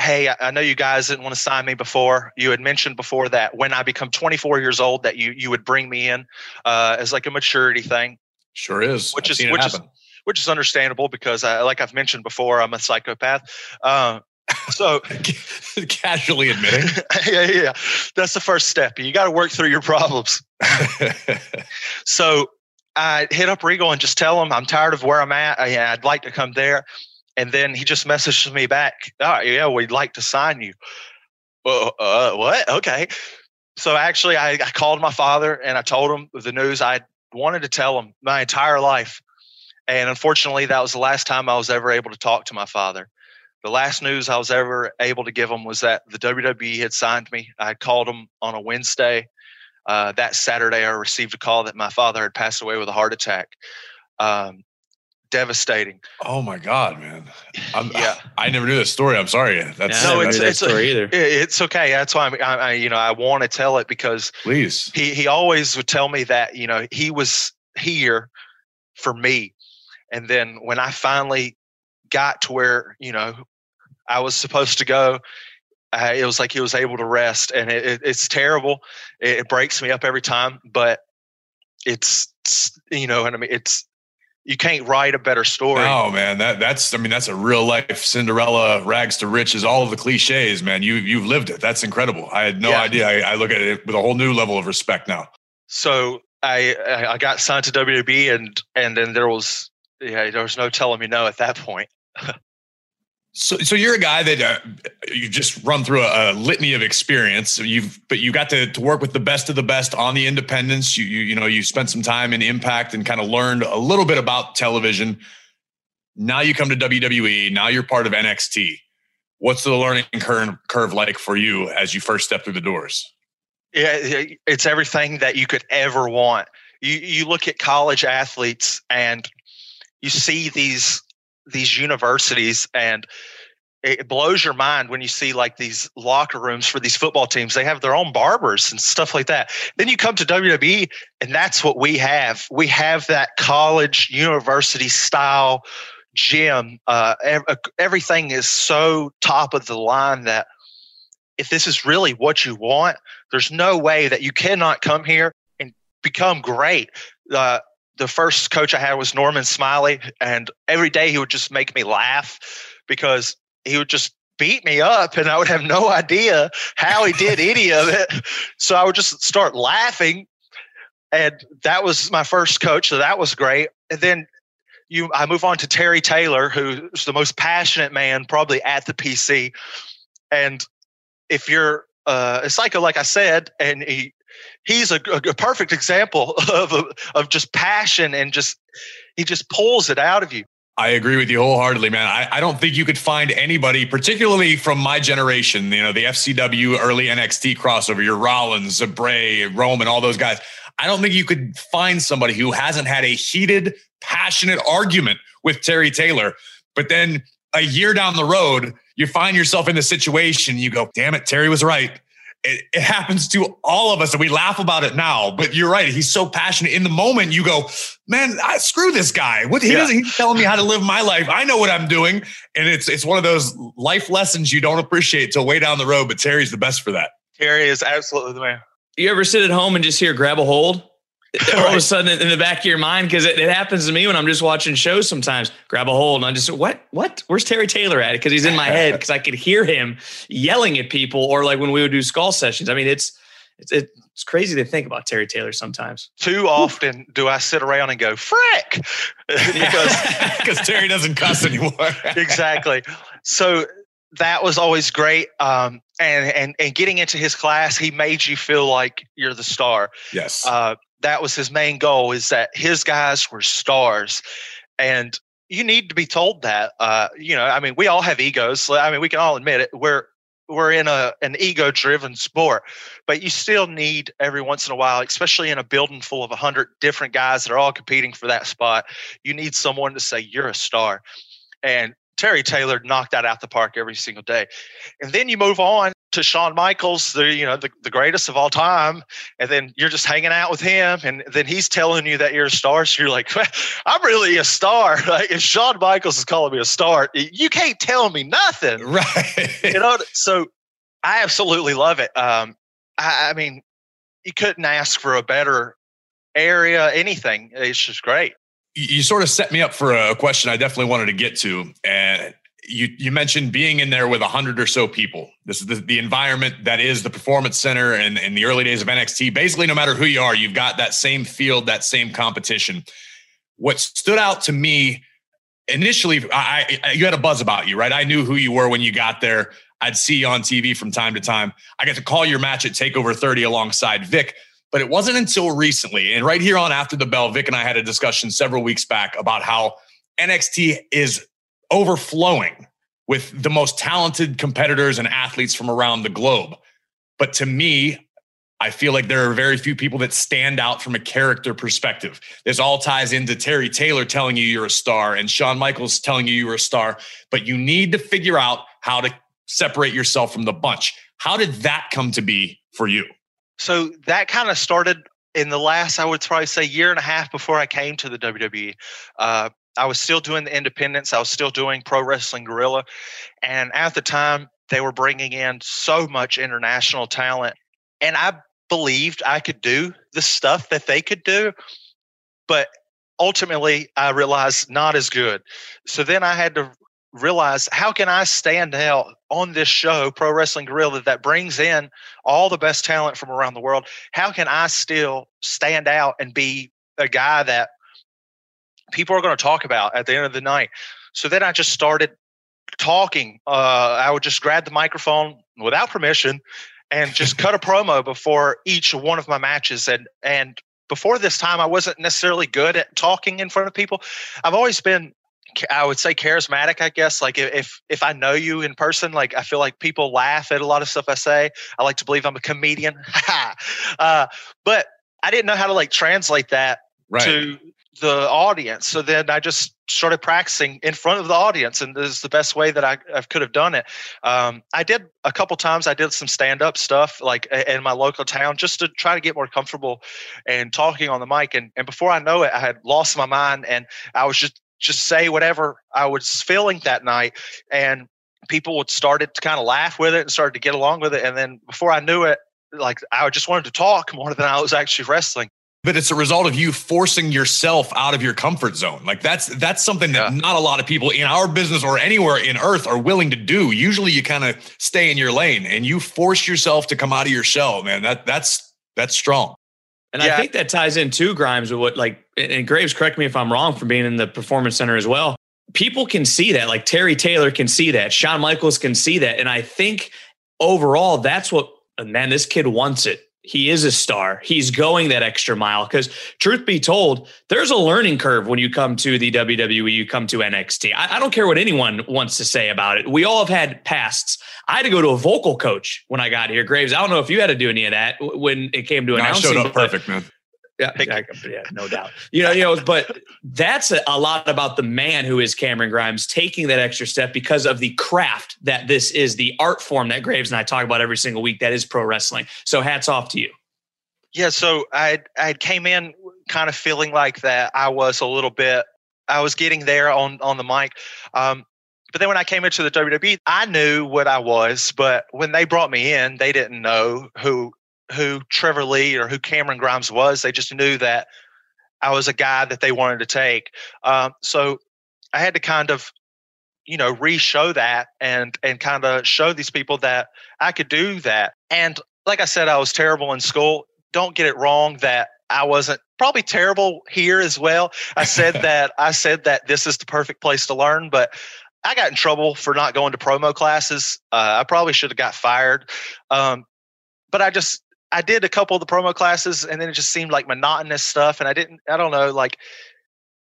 Hey, I know you guys didn't want to sign me before. You had mentioned before that when I become 24 years old, that you you would bring me in uh, as like a maturity thing. Sure is. Which I've is which is which is understandable because, I, like I've mentioned before, I'm a psychopath. Uh, [laughs] so [laughs] casually admitting, [laughs] yeah, yeah, that's the first step. You got to work through your problems. so I hit up Regal and just tell him I'm tired of where I'm at. I, would like to come there. And then he just messaged me back. Oh, yeah, we'd like to sign you. Uh, uh, what? Okay. So actually, I, I called my father and I told him the news I wanted to tell him my entire life. And unfortunately, that was the last time I was ever able to talk to my father. The last news I was ever able to give him was that the WWE had signed me. I called him on a Wednesday. Uh, that Saturday, I received a call that my father had passed away with a heart attack. Um, devastating. Oh my God, man! I'm, yeah, I never knew this story. I'm sorry. That's no, it's, it's story either. It's okay. That's why I'm, I, I you know, I want to tell it because please. He he always would tell me that you know he was here for me, and then when I finally got to where you know I was supposed to go, uh, it was like he was able to rest, and it, it, it's terrible. It, it breaks me up every time, but it's you know, and I mean, it's you can't write a better story. Oh man, that that's I mean that's a real life Cinderella rags to riches, all of the cliches, man. You you've lived it. That's incredible. I had no yeah. idea. I, I, look at it with a whole new level of respect now. So I I got signed to WB and and then there was yeah there was no telling me no at that point. [laughs] So, so you're a guy that uh, you just run through a, a, litany of experience. You've, but you got to, to work with the best of the best on the independents. You, you, you know, you spent some time in Impact and kind of learned a little bit about television. Now you come to WWE. Now you're part of NXT. What's the learning curve, curve like for you as you first step through the doors? Yeah, it's everything that you could ever want. You, you look at college athletes and you see these these universities and it blows your mind when you see like these locker rooms for these football teams. They have their own barbers and stuff like that. Then you come to WWE, and that's what we have. We have that college university style gym. Uh, uh everything is so top of the line that if this is really what you want, there's no way that you cannot come here and become great. Uh, the first coach I had was Norman Smiley, and every day he would just make me laugh because he would just beat me up and I would have no idea how he did any of it. So I would just start laughing. And that was my first coach. So that was great. And then you I move on to Terry Taylor, who's the most passionate man probably at the PC. And if you're uh, a psycho, like I said, and he he's a, a perfect example [laughs] of of just passion and just he just pulls it out of you. I agree with you wholeheartedly, man. I, I don't think you could find anybody, particularly from my generation, you know, the FCW early NXT crossover, your Rollins, Bray, Roman, all those guys. I don't think you could find somebody who hasn't had a heated, passionate argument with Terry Taylor. But then a year down the road, you find yourself in the situation, you go, damn it, Terry was right it, it, happens to all of us and we laugh about it now but you're right he's so passionate. In the moment you go man I, screw this guy. What he yeah. doesn't he's telling me how to live my life. I know what i'm doing. And it's it's one of those life lessons you don't appreciate till way down the road but terry's the best for that. Terry is absolutely the man. You ever sit at home and just hear grab a hold [laughs] all right. of a sudden in the back of your mind because it, it, happens to me when I'm just watching shows sometimes grab a hold and I just what what where's Terry Taylor at because he's in my head [laughs] because I could hear him yelling at people or like when we would do skull sessions I mean it's it's it's crazy to think about Terry Taylor sometimes too often do I sit around and go frick [laughs] because because Terry doesn't cuss anymore exactly so that was always great. Um, and, and, and getting into his class, he made you feel like you're the star. Yes. Uh, that was his main goal is that his guys were stars. And you need to be told that uh, you know i mean we all have egos. I mean we can all admit it. We're we're in a an ego driven sport. But you still need every once in a while especially in a building full of 100 different guys that are all competing for that spot you need someone to say you're a star. And Terry Taylor knocked that out the park every single day. And then you move on to Shawn Michaels, the you know the, the greatest of all time, and then you're just hanging out with him, and then he's telling you that you're a star. So you're like, I'm really a star. [laughs] Like if Shawn Michaels is calling me a star, you can't tell me nothing, right? You know. So I absolutely love it. Um, I, I mean, you couldn't ask for a better area, anything. It's just great you sort of set me up for a question I definitely wanted to get to. And you you mentioned being in there with a hundred or so people. This is the, the environment that is the performance center and in the early days of NXT. Basically, no matter who you are, you've got that same field, that same competition. What stood out to me initially, I, I you had a buzz about you, right? I knew who you were when you got there. I'd see you on TV from time to time. I got to call your match at Takeover 30 alongside Vic. But it wasn't until recently, and right here on After the Bell, Vic and I had a discussion several weeks back about how NXT is overflowing with the most talented competitors and athletes from around the globe. But to me, I feel like there are very few people that stand out from a character perspective. This all ties into Terry Taylor telling you you're a star and Shawn Michaels telling you you're a star, but you need to figure out how to separate yourself from the bunch. How did that come to be for you? So that kind of started in the last, I would probably say, year and a half before I came to the WWE. Uh, I was still doing the independents. I was still doing Pro Wrestling Guerrilla. And at the time, they were bringing in so much international talent. And I believed I could do the stuff that they could do. But ultimately, I realized not as good. So then I had to realize how can I stand out on this show, Pro Wrestling Guerrilla, that brings in all the best talent from around the world? How can I still stand out and be a guy that people are going to talk about at the end of the night. So then I just started talking. Uh, I would just grab the microphone without permission and just cut a [laughs] promo before each one of my matches. And and before this time, I wasn't necessarily good at talking in front of people. I've always been, I would say, charismatic. I guess like if if I know you in person, like I feel like people laugh at a lot of stuff I say. I like to believe I'm a comedian, [laughs] uh, but I didn't know how to like translate that right. to the audience. So then I just started practicing in front of the audience, and this is the best way that I, I could have done it. Um, I did a couple times. I did some stand up stuff like in my local town just to try to get more comfortable and talking on the mic. And and before I know it, I had lost my mind, and I was just just say whatever I was feeling that night, and people would started to kind of laugh with it and started to get along with it. And then before I knew it, like I just wanted to talk [laughs] more than I was actually wrestling but it's a result of you forcing yourself out of your comfort zone. Like that's that's something that yeah. not a lot of people in our business or anywhere in earth are willing to do. Usually you kind of stay in your lane and you force yourself to come out of your shell, man. That that's that's strong. And yeah. I think that ties in too, Grimes, with what like and Graves, correct me if I'm wrong for being in the performance center as well. People can see that, like Terry Taylor can see that, Shawn Michaels can see that. And I think overall, that's what man, this kid wants it he is a star. He's going that extra mile because, truth be told, there's a learning curve when you come to the WWE, you come to NXT. I, I, don't care what anyone wants to say about it. We all have had pasts. I had to go to a vocal coach when I got here. Graves, I don't know if you had to do any of that when it came to no, announcing. I showed up perfect, man. Yeah, yeah, yeah, no doubt. [laughs] You know, you know, but that's a, a, lot about the man who is Cameron Grimes taking that extra step because of the craft that this is, the art form that Graves and I talk about every single week. That is pro wrestling. So hats off to you. Yeah, so I I came in kind of feeling like that I was a little bit I was getting there on on the mic. Um, but then when I came into the WWE, I knew what I was, but when they brought me in, they didn't know who who Trevor Lee or who Cameron Grimes was. They just knew that I was a guy that they wanted to take. Um, so I had to kind of, you know, re-show that and and kind of show these people that I could do that. And like I said, I was terrible in school. Don't get it wrong that I wasn't probably terrible here as well. I said [laughs] that I said that this is the perfect place to learn, but I got in trouble for not going to promo classes. Uh, I probably should have got fired. Um, but I just I did a couple of the promo classes and then it just seemed like monotonous stuff. And I didn't, I don't know, like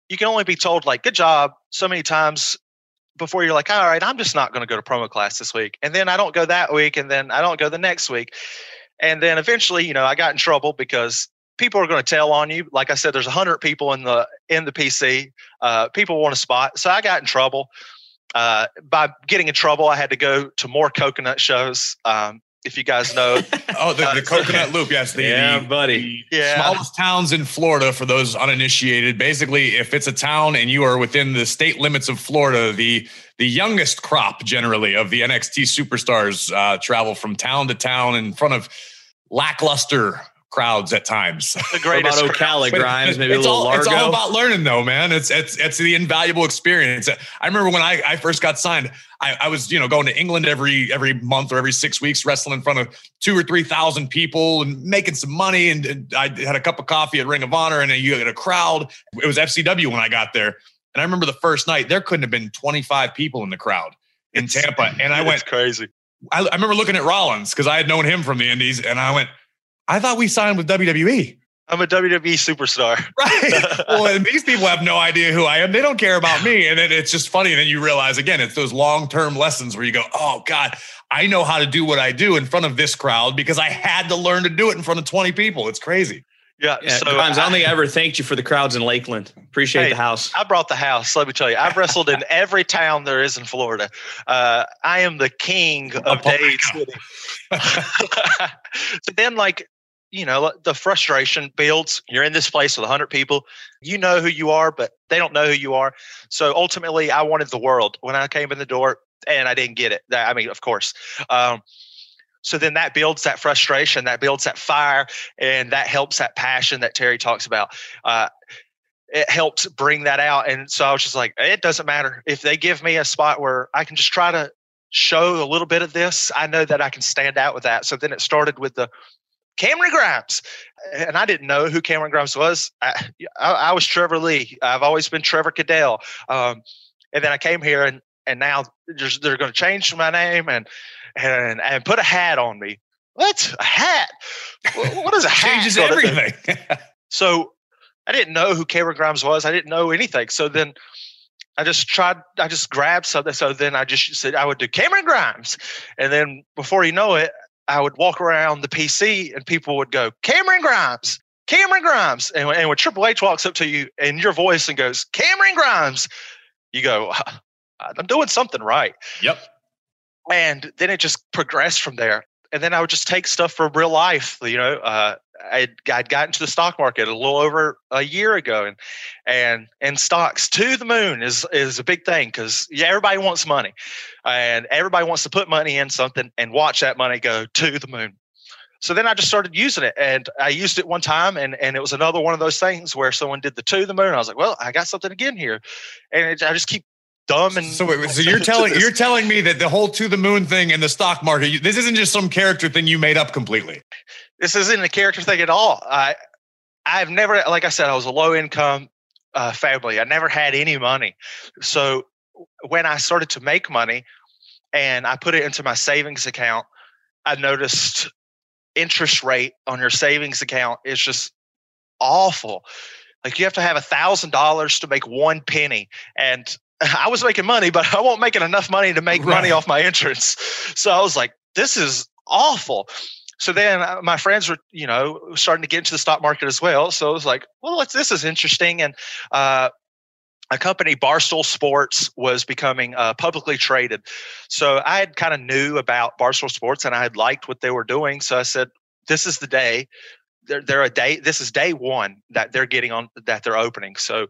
you can only be told like, good job so many times before you're like, all right, I'm just not going to go to promo class this week. And then I don't go that week and then I don't go the next week. And then eventually, you know, I got in trouble because people are going to tell on you. Like I said, there's a hundred people in the, in the PC. Uh, people want a spot. So I got in trouble. Uh, by getting in trouble, I had to go to more coconut shows. Um, if you guys know. [laughs] oh, the, the coconut loop. Yes. The, yeah, the, buddy. The yeah. Smallest towns in Florida for those uninitiated. Basically, if it's a town and you are within the state limits of Florida, the the youngest crop generally of the NXT superstars uh, travel from town to town in front of lackluster crowds at times. [laughs] The greatest about Ocala Grimes, maybe a little all, Largo. It's all about learning, though, man. It's it's it's the invaluable experience. I remember when I, I first got signed, I, I was you know going to England every every month or every six weeks, wrestling in front of two or three thousand people and making some money. And, and I had a cup of coffee at Ring of Honor, and you had a crowd. It was FCW when I got there, and I remember the first night there couldn't have been twenty five people in the crowd in Tampa, and I went crazy. I, I remember looking at Rollins because I had known him from the Indies, and I went, I thought we signed with WWE. I'm a WWE superstar. [laughs] Right. well, and these people have no idea who I am. They don't care about me. And then it's just funny. And then you realize again, it's those long term lessons where you go, oh, God, I know how to do what I do in front of this crowd because I had to learn to do it in front of 20 people. It's crazy. Yeah. yeah so Grimes, I, I, don't think I ever thanked you for the crowds in Lakeland. Appreciate hey, the house. I brought the house. Let me tell you, I've wrestled in [laughs] every town there is in Florida. Uh, I am the king of Dade City. [laughs] so then, like, you know, the frustration builds. You're in this place with 100 people. You know who you are, but they don't know who you are. So ultimately, I wanted the world when I came in the door, and I didn't get it. I mean, of course. Um, so then that builds that frustration, that builds that fire, and that helps that passion that Terry talks about. Uh, it helps bring that out. And so I was just like, it doesn't matter if they give me a spot where I can just try to show a little bit of this. I know that I can stand out with that. So then it started with the Cameron Grimes. And I didn't know who Cameron Grimes was. I, I, I was Trevor Lee. I've always been Trevor Caddell. Um, and then I came here and, and now they're, they're going to change my name and, and, and put a hat on me. What? A hat? What is a [laughs] hat? Changes everything. [laughs] so I didn't know who Cameron Grimes was. I didn't know anything. So then I just tried, I just grabbed something. So then I just said I would do Cameron Grimes. And then before you know it, I would walk around the PC and people would go, Cameron Grimes, Cameron Grimes. And, and when Triple H walks up to you in your voice and goes, Cameron Grimes, you go, I'm doing something right. Yep. And then it just progressed from there. And then I would just take stuff from real life. You know, uh, I'd, I'd gotten to the stock market a little over a year ago, and and and stocks to the moon is is a big thing because yeah, everybody wants money, and everybody wants to put money in something and watch that money go to the moon. So then I just started using it, and I used it one time, and and it was another one of those things where someone did the to the moon. I was like, well, I got something again here, and it, I just keep dumb and so wait, so you're [laughs] telling you're telling me that the whole to the moon thing and the stock market this isn't just some character thing you made up completely. This isn't a character thing at all. I i've never like i said i was a low income uh, family. I never had any money. So when i started to make money and i put it into my savings account i noticed interest rate on your savings account is just awful. Like you have to have a thousand dollars to make one penny. And [laughs] I was making money, but I wasn't making enough money to make right. money off my insurance. So I was like, this is awful. So then uh, my friends were, you know, starting to get into the stock market as well. So I was like, well, this is interesting. And uh, a company, Barstool Sports, was becoming uh, publicly traded. So I had kind of knew about Barstool Sports and I had liked what they were doing. So I said, this is the day. They're, they're a day. This is day one that they're getting on that they're opening. So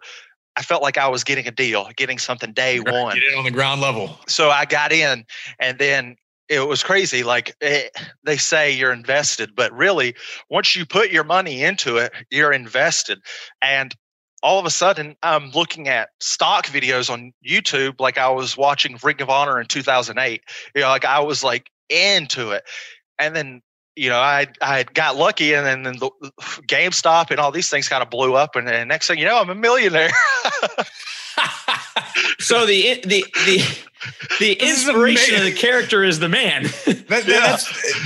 I felt like I was getting a deal, getting something day one. Get in on the ground level. So I got in, and then it was crazy. Like it, eh, they say you're invested, but really, once you put your money into it, you're invested. And all of a sudden, I'm looking at stock videos on YouTube like I was watching Ring of Honor in 2008. You know, like I was like into it. And then you know, I I got lucky, and then, then the GameStop and all these things kind of blew up, and then next thing you know, I'm a millionaire. [laughs] so the the the the inspiration of the character is the man. that, yeah.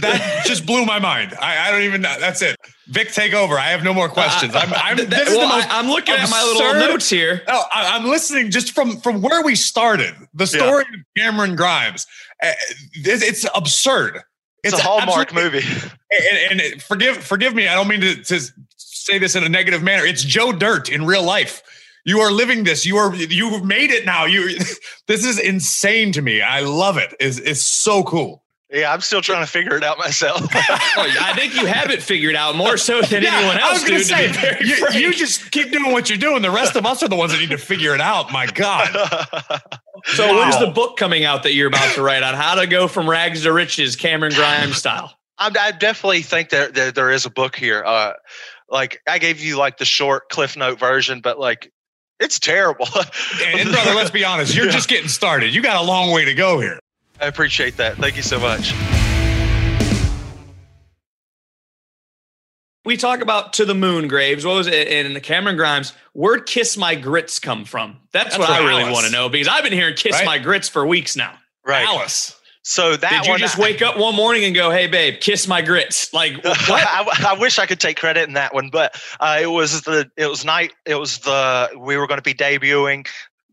that just blew my mind. I, I don't even. That's it. Vic, take over. I have no more questions. I'm. I'm, that, this well, is the I, am looking absurd, at my little notes here. No, I, am listening just from from where we started. The story yeah. of Cameron Grimes. Uh, it's absurd. It's, it's a Hallmark movie. And, and, forgive forgive me, I don't mean to, to say this in a negative manner. It's Joe Dirt in real life. You are living this. You are you've made it now. You [laughs] this is insane to me. I love it. It's, it's so cool. Yeah, I'm still trying to figure it out myself. [laughs] I think you have it figured out more so than yeah, anyone else. I was going to say, you, you, just keep doing what you're doing. The rest of us are the ones that need to figure it out. My God. [laughs] So wow. when's the book coming out that you're about to write on how to go from rags to riches, Cameron Grimes style? [sighs] I, I definitely think that, that there is a book here. Uh, like I gave you like the short Cliff Note version, but like it's terrible. [laughs] and, and brother, let's be honest, you're yeah. just getting started. You got a long way to go here. I appreciate that. Thank you so much. We talk about to the moon, Graves. What was it? And the Cameron Grimes, where'd "kiss my grits" come from? That's, That's what I really want to know because I've been hearing "kiss right? my grits" for weeks now. Right, Alice. So that did you just I, wake up one morning and go, "Hey, babe, kiss my grits"? Like, [laughs] I, I, wish I could take credit in that one, but uh, it was the it was night. It was the we were going to be debuting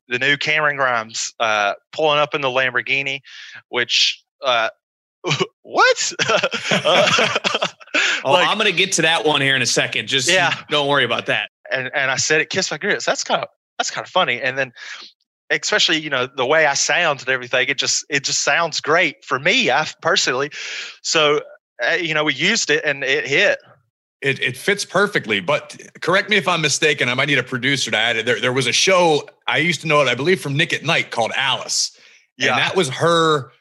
the new Cameron Grimes uh, pulling up in the Lamborghini, which uh, [laughs] what? [laughs] uh, oh, like, I'm going to get to that one here in a second. Just yeah. don't worry about that. And and I said it, kiss my grits. That's kind of that's kind of funny. And then especially you know the way I sound and everything, it just it just sounds great for me. I personally, so uh, you know we used it and it hit. It, it fits perfectly, but correct me if I'm mistaken. I might need a producer to add it. There, there was a show I used to know it, I believe, from Nick at Nite called Alice, yeah. and that was her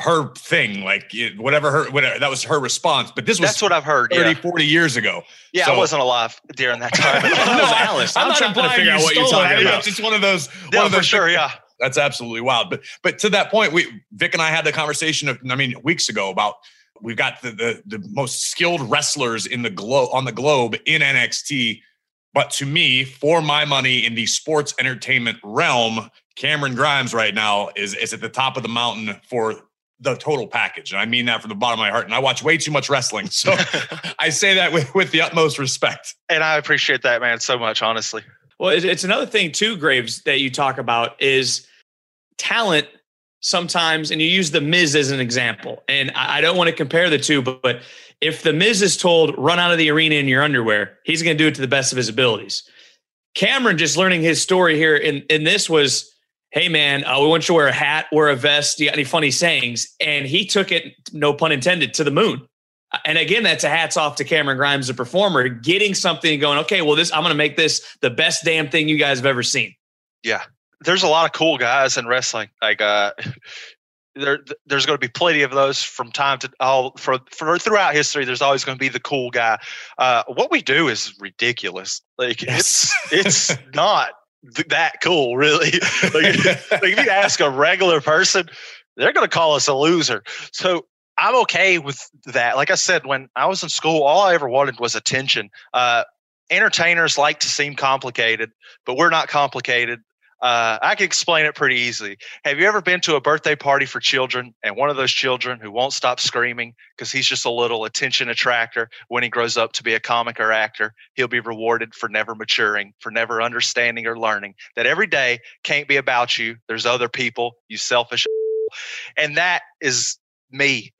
her thing, like whatever her whatever that was her response. But this was that's what I've heard 30, yeah. 40 years ago. Yeah, so, I wasn't alive during that time. [laughs] [laughs] no, Alice. I'm, I'm trying to figure out what you're talking it. about. It's just one of those. Yeah, one of those for sure. Yeah. That's absolutely wild. But but to that point, we Vic and I had the conversation of I mean weeks ago about we've got the the, the most skilled wrestlers in the globe on the globe in NXT. But to me, for my money in the sports entertainment realm, Cameron Grimes right now is is at the top of the mountain for the total package. And I mean that from the bottom of my heart. And I watch way too much wrestling. So [laughs] I say that with, with the utmost respect. And I appreciate that, man, so much, honestly. Well, it's another thing, too, Graves, that you talk about is talent sometimes, and you use The Miz as an example. And I don't want to compare the two, but, but if The Miz is told, run out of the arena in your underwear, he's going to do it to the best of his abilities. Cameron just learning his story here in, in this was hey man, uh, we want you to wear a hat, wear a vest. Do you got any funny sayings? And he took it, no pun intended, to the moon. And again, that's a hats off to Cameron Grimes, the performer, getting something and going, okay, well, this I'm going to make this the best damn thing you guys have ever seen. Yeah, there's a lot of cool guys in wrestling. Like, uh, there, there's going to be plenty of those from time to all for, for throughout history. There's always going to be the cool guy. Uh, what we do is ridiculous. Like, yes. it's it's [laughs] not that cool, really. [laughs] like, like if you ask a regular person, they're going to call us a loser. So I'm okay with that. Like I said, when I was in school, all I ever wanted was attention. Uh, entertainers like to seem complicated, but we're not complicated. Uh, I can explain it pretty easily. Have you ever been to a birthday party for children and one of those children who won't stop screaming because he's just a little attention attractor when he grows up to be a comic or actor? He'll be rewarded for never maturing, for never understanding or learning that every day can't be about you. There's other people, you selfish. And that is me.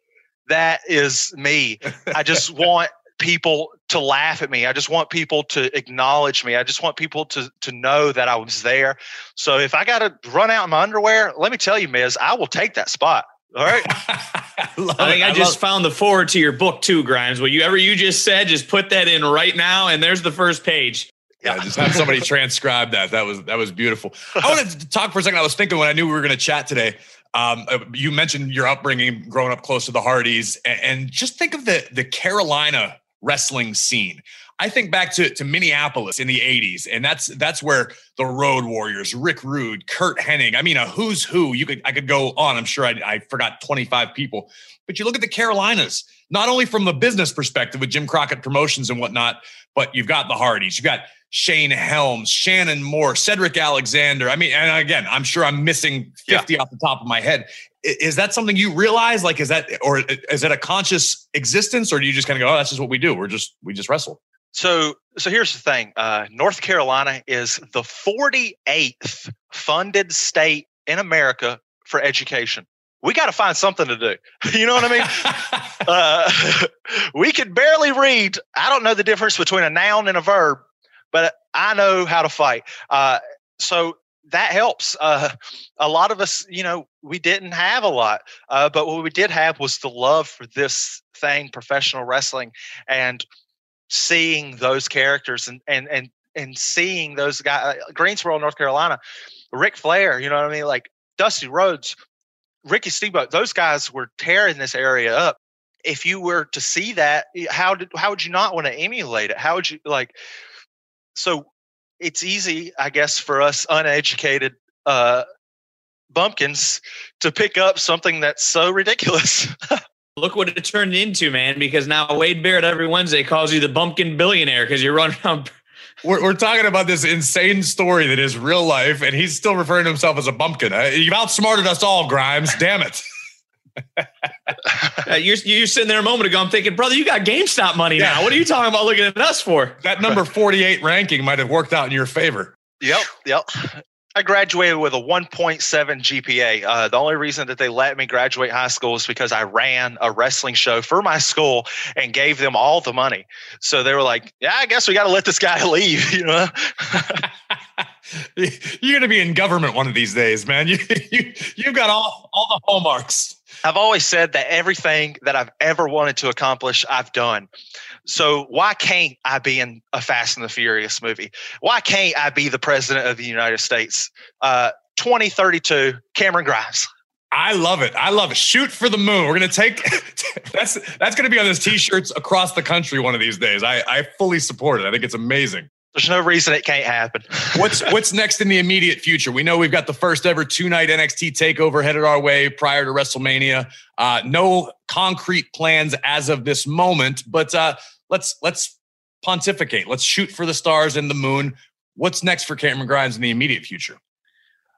That is me. I just [laughs] want people to laugh at me. I just want people to acknowledge me. I just want people to to know that I was there. So if I got to run out in my underwear, let me tell you, Miz, I will take that spot. All right. [laughs] I, I think I, I just found the forward to your book too, Grimes. Whatever you just said, just put that in right now, and there's the first page. Yeah, just have somebody [laughs] transcribe that. That was that was beautiful. I wanted to talk for a second. I was thinking when I knew we were going to chat today. Um, uh, you mentioned your upbringing, growing up close to the Hardys, and, and just think of the the Carolina wrestling scene. I think back to, to Minneapolis in the 80s, and that's that's where the Road Warriors, Rick Rude, Curt Hennig, I mean a who's who. You could I could go on. I'm sure I, I forgot 25 people. But you look at the Carolinas, not only from the business perspective with Jim Crockett Promotions and whatnot, but you've got the Hardys, you've got Shane Helms, Shannon Moore, Cedric Alexander. I mean, and again, I'm sure I'm missing 50 yeah. off the top of my head. Is that something you realize? Like, is that, or is that a conscious existence, or do you just kind of go, oh, that's just what we do? We're just, we just wrestle. So, so here's the thing. Uh, North Carolina is the 48th funded state in America for education. We got to find something to do. [laughs] You know what I mean? [laughs] uh, [laughs] we could barely read. I don't know the difference between a noun and a verb, but I know how to fight. Uh, so that helps. Uh, a lot of us, you know, we didn't have a lot, uh, but what we did have was the love for this thing, professional wrestling, and seeing those characters and and and and seeing those guys, uh, Greensboro, North Carolina, Ric Flair, you know what I mean, like Dusty Rhodes, Ricky Steamboat, those guys were tearing this area up. if you were to see that, how did how would you not want to emulate it? How would you like? So it's easy, I guess, for us uneducated uh, bumpkins to pick up something that's so ridiculous. [laughs] Look what it turned into, man. Because now Wade Barrett every Wednesday calls you the bumpkin billionaire because you're running around. [laughs] We're, we're talking about this insane story that is real life, and he's still referring to himself as a bumpkin. Uh, you've outsmarted us all, Grimes. Damn it. [laughs] uh, you're, you're sitting there a moment ago. I'm thinking, brother, you got GameStop money yeah. now. What are you talking about looking at us for? That number 48 ranking might have worked out in your favor. Yep. Yep. I graduated with a 1.7 GPA. Uh, the only reason that they let me graduate high school is because I ran a wrestling show for my school and gave them all the money. So they were like, "Yeah, I guess we got to let this guy [laughs] leave." You know, [laughs] you're going to be in government one of these days, man. [laughs] You you you've got all all the hallmarks. I've always said that everything that I've ever wanted to accomplish, I've done. So why can't I be in a Fast and the Furious movie? Why can't I be the president of the United States? Uh, 2032, Cameron Grimes. I love it. I love it. Shoot for the moon. We're gonna take [laughs] that's that's gonna be on those t-shirts across the country one of these days. I, I fully support it. I think it's amazing. There's no reason it can't happen. what's [laughs] what's next in the immediate future? We know we've got the first ever two night NXT takeover headed our way prior to WrestleMania. Uh, no concrete plans as of this moment, but uh, let's let's pontificate. Let's shoot for the stars and the moon. What's next for Cameron Grimes in the immediate future?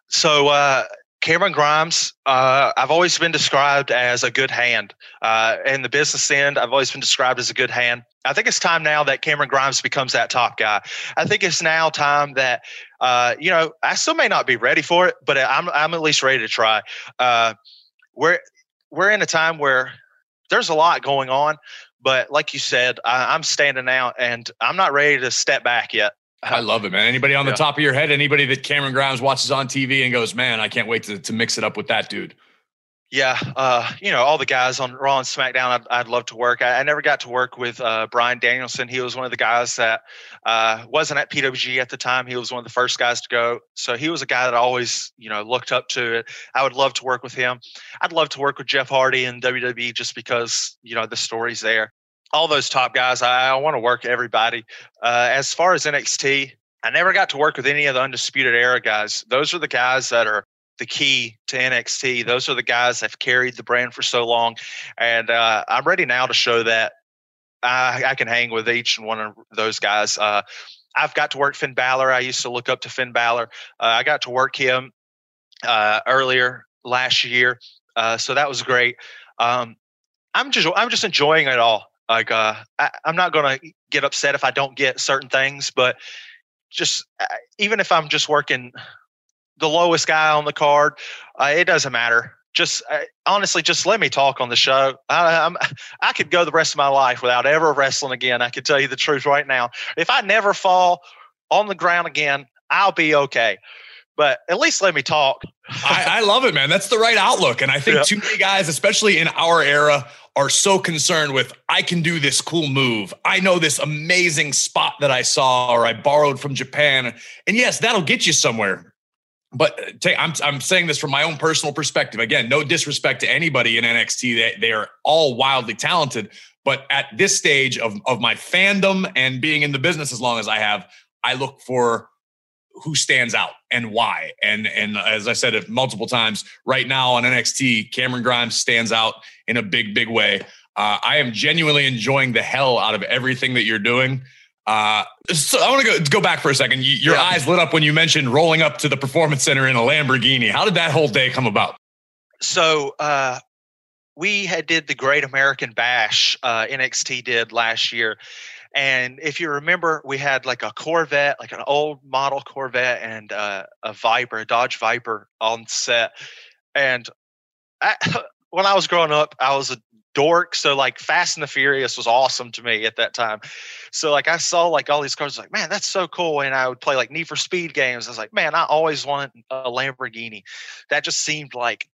So uh, Cameron Grimes, uh, I've always been described as a good hand. Uh, in the business end, I've always been described as a good hand. I think it's time now that Cameron Grimes becomes that top guy. I think it's now time that, uh, you know, I still may not be ready for it, but I'm, I'm at least ready to try. Uh, we're, we're in a time where there's a lot going on, but like you said, I, I'm standing out and I'm not ready to step back yet. I love it, man. Anybody on the top of your head? Anybody that Cameron Grimes watches on TV and goes, "Man, I can't wait to to mix it up with that dude." Yeah, uh, you know all the guys on Raw and SmackDown. I'd, I'd love to work. I, I, never got to work with uh, Bryan Danielson. He was one of the guys that uh, wasn't at PWG at the time. He was one of the first guys to go. So he was a guy that I always, you know, looked up to. I would love to work with him. I'd love to work with Jeff Hardy in WWE just because you know the story's there all those top guys. I, I want to work everybody. Uh, as far as NXT, I never got to work with any of the Undisputed Era guys. Those are the guys that are the key to NXT. Those are the guys that have carried the brand for so long. And uh, I'm ready now to show that I, I, can hang with each and one of those guys. Uh, I've got to work Finn Balor. I used to look up to Finn Balor. Uh, I got to work him uh, earlier last year. Uh, so that was great. Um, I'm just I'm just enjoying it all. Like uh, I, am not gonna get upset if I don't get certain things, but just even if I'm just working the lowest guy on the card, uh, it doesn't matter. Just uh, honestly, just let me talk on the show. I, I'm, I could go the rest of my life without ever wrestling again. I can tell you the truth right now. If I never fall on the ground again, I'll be okay but at least let me talk. I, I, love it, man. That's the right outlook. And I think too many guys, especially in our era, are so concerned with I can do this cool move. I know this amazing spot that I saw or I borrowed from Japan. And yes, that'll get you somewhere. But uh, I'm, I'm saying this from my own personal perspective. Again, no disrespect to anybody in NXT. They, they are all wildly talented. But at this stage of, of my fandom and being in the business as long as I have, I look for who stands out and why. And and as I said multiple times, right now on NXT, Cameron Grimes stands out in a big, big way. Uh, I am genuinely enjoying the hell out of everything that you're doing. Uh, so I want to go go back for a second. You, your yeah. eyes lit up when you mentioned rolling up to the performance center in a Lamborghini. How did that whole day come about? So uh, we had did the Great American Bash. Uh, NXT did last year, and if you remember, we had like a Corvette, like an old model Corvette, and uh, a Viper, a Dodge Viper on set. And I, [laughs] when I was growing up, I was a dork. So like Fast and the Furious was awesome to me at that time. So like I saw like all these cars, like man, that's so cool. And I would play like Need for Speed games. I was like, man, I always want a Lamborghini. That just seemed like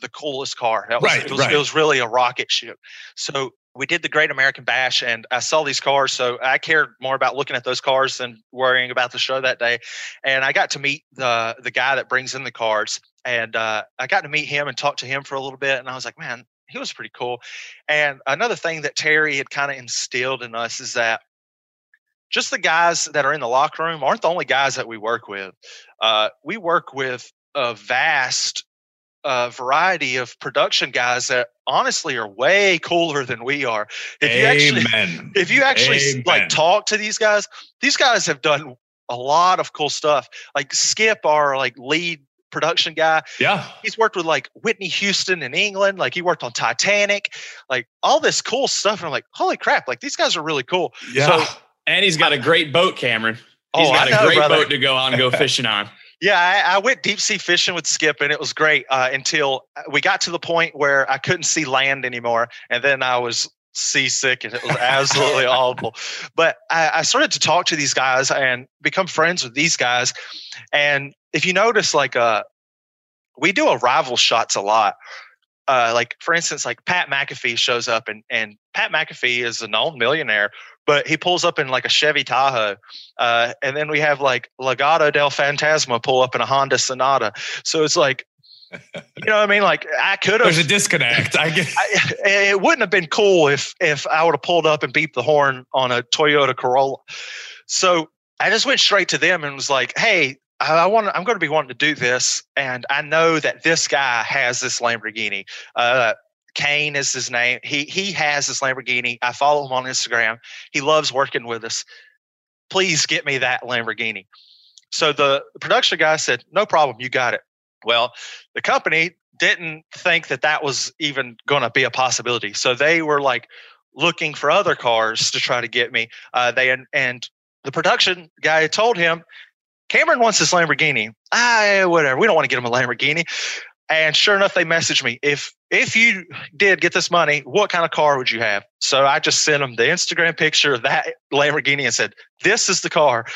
the coolest car. That was, right, it was, right. it was really a rocket ship. So we did the Great American Bash, and I saw these cars, so I cared more about looking at those cars than worrying about the show that day. And I got to meet the the guy that brings in the cars, and uh, I got to meet him and talk to him for a little bit. And I was like, man, he was pretty cool. And another thing that Terry had kind of instilled in us is that just the guys that are in the locker room aren't the only guys that we work with. Uh, we work with a vast uh, variety of production guys that honestly are way cooler than we are. If you actually, if you actually Amen. like talk to these guys, these guys have done a lot of cool stuff. Like Skip, our like lead production guy. Yeah. He's worked with like Whitney Houston in England. Like he worked on Titanic, like all this cool stuff. And I'm like, holy crap, like these guys are really cool. Yeah. So, and he's got I, a great boat, Cameron. He's oh, got I a know, great brother. boat to go on and go [laughs] fishing on. Yeah, I, I, went deep sea fishing with Skip, and it was great uh, until we got to the point where I couldn't see land anymore, and then I was seasick, and it was absolutely [laughs] awful. But I, I started to talk to these guys and become friends with these guys, and if you notice, like uh, we do arrival shots a lot. Uh, like for instance, like Pat McAfee shows up, and and Pat McAfee is a known millionaire, but he pulls up in like a Chevy Tahoe, uh, and then we have like Legado del Fantasma pull up in a Honda Sonata. So it's like you know what I mean? Like I could have. There's a disconnect. I get. I, it wouldn't have been cool if if I would have pulled up and beeped the horn on a Toyota Corolla. So I just went straight to them and was like, "Hey, I want. I'm going to be wanting to do this, and I know that this guy has this Lamborghini. Uh, Kane is his name. He he has this Lamborghini. I follow him on Instagram. He loves working with us. Please get me that Lamborghini. So the production guy said, "No problem, you got it." Well, the company didn't think that that was even going to be a possibility. So they were like looking for other cars to try to get me. Uh, they and the production guy told him, Cameron wants this Lamborghini. Ah, whatever. We don't want to get him a Lamborghini. And sure enough, they messaged me. If if you did get this money, what kind of car would you have? So I just sent them the Instagram picture of that Lamborghini and said, "This is the car."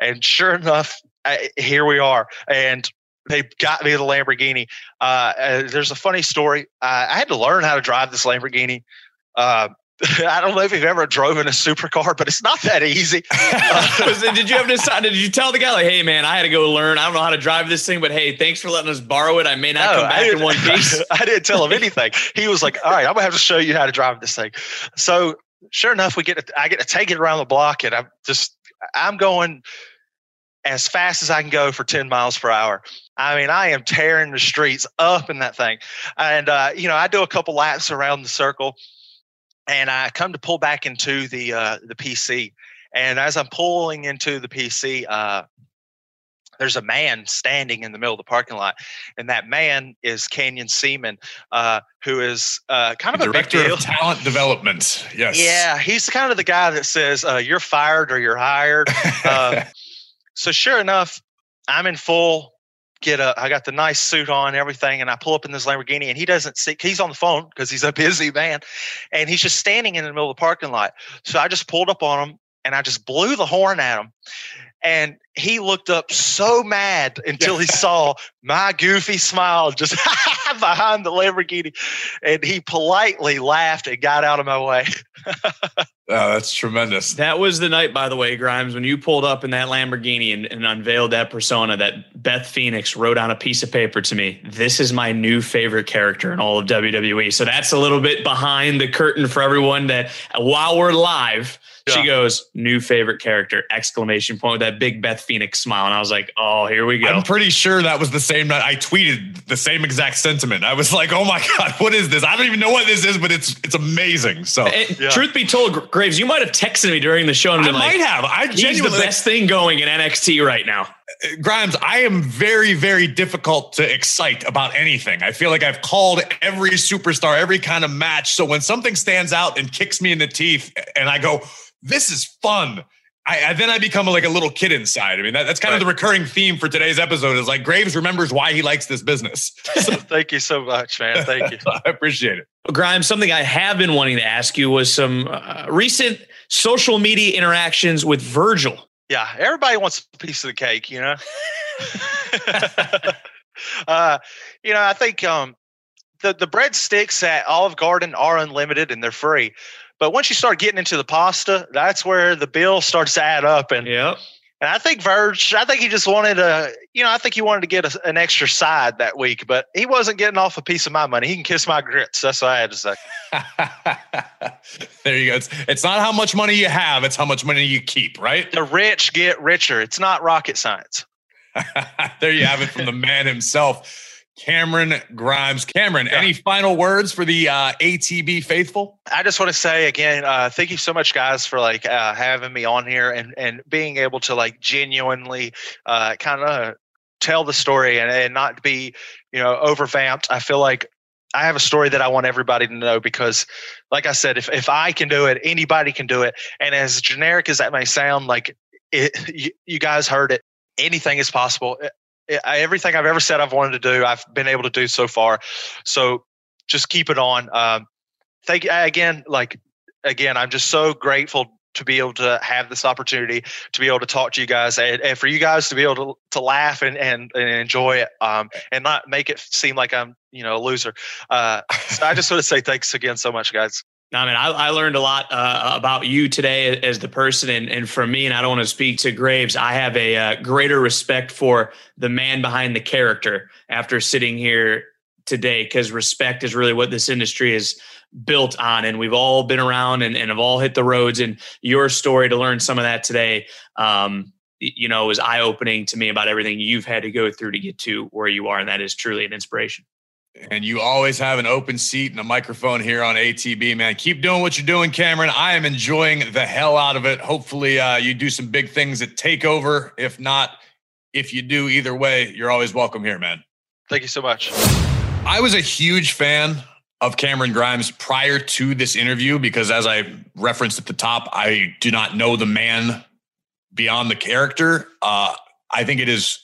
And sure enough, I, here we are. And they got me the Lamborghini. Uh, uh, there's a funny story. Uh, I had to learn how to drive this Lamborghini. [laughs] I don't know if you've ever drove in a supercar, but it's not that easy. [laughs] Uh, did you have to did you tell the guy like, hey man, I had to go learn. I don't know how to drive this thing, but hey, thanks for letting us borrow it. I may not no, come back in one [laughs] piece. I didn't tell him anything. He was like, all right, I'm gonna have to show you how to drive this thing. So sure enough, we get to, I get to take it around the block, and I'm just I'm going as fast as I can go for 10 miles per hour. I mean, I am tearing the streets up in that thing. And, uh, you know, I do a couple laps around the circle and I come to pull back into the, uh, the PC. And as I'm pulling into the PC, uh, there's a man standing in the middle of the parking lot, and that man is Canyon Ceman, uh, who is uh, kind of director a director of talent development. Yes, yeah, he's kind of the guy that says uh, you're fired or you're hired. Uh, [laughs] so sure enough, I'm in full get a I got the nice suit on everything and I pull up in this Lamborghini and he doesn't see he's on the phone because he's a [laughs] busy man and he's just standing in the middle of the parking lot. So I just pulled up on him and I just blew the horn at him. And he looked up so mad until he saw my goofy smile just [laughs] behind the Lamborghini. And he politely laughed and got out of my way. [laughs] oh, that's tremendous. That was the night, by the way, Grimes, when you pulled up in that Lamborghini and, and unveiled that persona that Beth Phoenix wrote on a piece of paper to me. This is my new favorite character in all of WWE. So that's a little bit behind the curtain for everyone that while we're live, she goes, new favorite character, exclamation point with that big Beth Phoenix smile. And I was like, oh, here we go. I'm pretty sure that was the same night I tweeted the same exact sentiment. I was like, oh my [laughs] God, what is this? I don't even know what this is, but it's it's amazing. So yeah. truth be told, Graves, you might have texted me during the show and I might have. I genuinely, he's the best thing going in NXT right now. Uh, Grimes, I am very, very difficult to excite about anything. I feel like I've called every superstar, every kind of match. So when something stands out and kicks me in the teeth and I go, this is fun. I, I, then I become like a little kid inside. I mean, that, that's kind right. of the recurring theme for today's episode is like Graves remembers why he likes this business. [laughs] So, thank you so much, man. Thank you. [laughs] I appreciate it. Well, Grimes, something I have been wanting to ask you was some uh, recent social media interactions with Virgil. Yeah, everybody wants a piece of the cake, you know. [laughs] [laughs] uh, you know, I think um, the the breadsticks at Olive Garden are unlimited and they're free. But once you start getting into the pasta, that's where the bill starts to add up. And yep. And I think Verge, I think he just wanted a, you know, I think he wanted to get a, an extra side that week, but he wasn't getting off a piece of my money. He can kiss my grits. That's what I had to say. [laughs] there you go. It's, it's not how much money you have, it's how much money you keep, right? The rich get richer. It's not rocket science. [laughs] there you have it from the man himself. Cameron Grimes. Cameron, yeah. any final words for the uh, ATB faithful? I just want to say again, uh, thank you so much, guys, for like uh, having me on here and and being able to like genuinely uh, kind of tell the story and, and not be you know overvamped. I feel like I have a story that I want everybody to know because, like I said, if if I can do it, anybody can do it. And as generic as that may sound, like it, [laughs] you, you guys heard it anything is possible everything I've ever said I've wanted to do, I've been able to do so far. So just keep it on. Um, thank you again. Like again, I'm just so grateful to be able to have this opportunity to be able to talk to you guys and, and for you guys to be able to, to laugh and, and, and enjoy it um, and not make it seem like I'm, you know, a loser. Uh, [laughs] so I just want to say thanks again so much, guys. I mean, I, I learned a lot uh, about you today as the person, and, and for me, and I don't want to speak to Graves. I have a uh, greater respect for the man behind the character after sitting here today, because respect is really what this industry is built on, and we've all been around and, and have all hit the roads. And your story to learn some of that today, um, you know, was eye opening to me about everything you've had to go through to get to where you are, and that is truly an inspiration. And you always have an open seat and a microphone here on ATB, man. Keep doing what you're doing, Cameron. I am enjoying the hell out of it. Hopefully, uh, you do some big things at Takeover. If not, if you do, either way, you're always welcome here, man. Thank you so much. I was a huge fan of Cameron Grimes prior to this interview because, as I referenced at the top, I do not know the man beyond the character. Uh, I think it is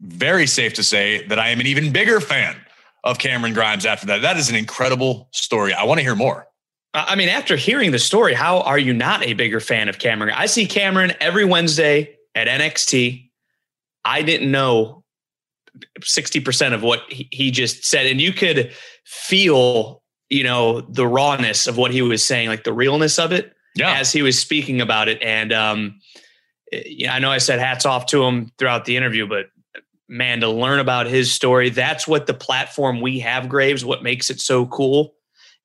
very safe to say that I am an even bigger fan of Cameron Grimes after that. That is an incredible story. I want to hear more. I mean, after hearing the story, how are you not a bigger fan of Cameron? I see Cameron every Wednesday at NXT. I didn't know 60% of what he just said. And you could feel, you know, the rawness of what he was saying, like the realness of it yeah. as he was speaking about it. And, um, yeah, I know I said hats off to him throughout the interview, but man, to learn about his story. That's what the platform we have, Graves, what makes it so cool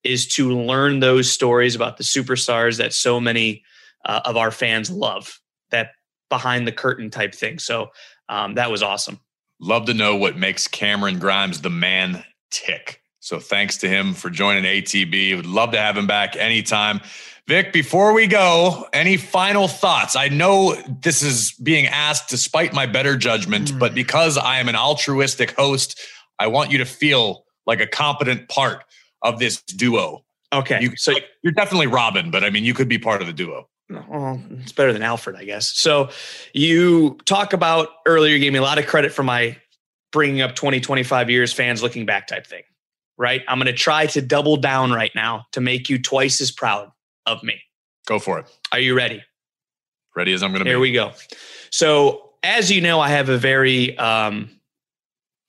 is to learn those stories about the superstars that so many uh, of our fans love, that behind the curtain type thing. So um, that was awesome. Love to know what makes Cameron Grimes the man tick. So thanks to him for joining ATB. Would love to have him back anytime. Vic, before we go, any final thoughts? I know this is being asked despite my better judgment, mm. but because I am an altruistic host, I want you to feel like a competent part of this duo. Okay. You, so you're definitely Robin, but I mean, you could be part of the duo. Well, it's better than Alfred, I guess. So you talk about earlier, you gave me a lot of credit for my bringing up 20, 25 years fans looking back type thing, right? I'm going to try to double down right now to make you twice as proud of me. Go for it. Are you ready? Ready as I'm going to be. Here we go. So, as you know, I have a very, um,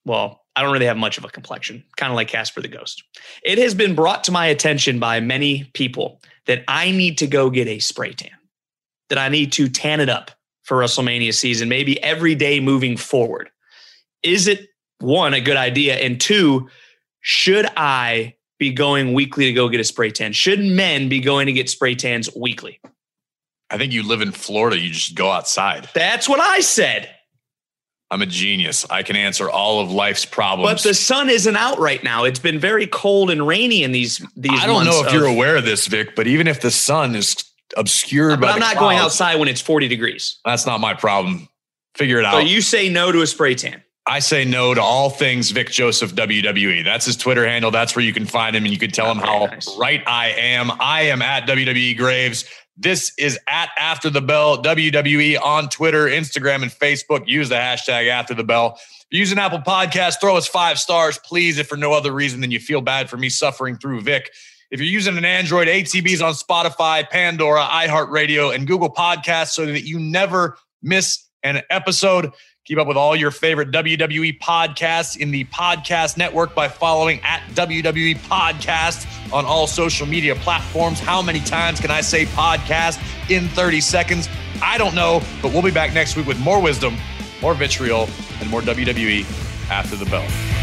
well, I don't really have much of a complexion, kind of like Casper the Ghost. It has been brought to my attention by many people that I need to go get a spray tan, that I need to tan it up for WrestleMania season, maybe every day moving forward. Is it one, a good idea? And two, should I be going weekly to go get a spray tan? Should men be going to get spray tans weekly? I think you live in Florida. You just go outside. That's what I said. I'm a genius. I can answer all of life's problems. But the sun isn't out right now. It's been very cold and rainy in these these. I don't know if of, you're aware of this, Vic, but even if the sun is obscured but by, I'm not clouds, going outside when it's 40 degrees. That's not my problem. Figure it out. So you say no to a spray tan. I say no to all things Vic Joseph WWE. That's his Twitter handle. That's where you can find him and you can tell him how nice. right I am. I am at WWE Graves. This is at After the Bell WWE on Twitter, Instagram, and Facebook. Use the hashtag After the Bell. Use an Apple Podcast. Throw us five stars, please, if for no other reason than you feel bad for me suffering through Vic. If you're using an Android, ATB's on Spotify, Pandora, iHeartRadio, and Google Podcasts so that you never miss an episode. Keep up with all your favorite WWE podcasts in the podcast network by following at WWE Podcast on all social media platforms. How many times can I say podcast in 30 seconds? I don't know, but we'll be back next week with more wisdom, more vitriol, and more WWE after the bell.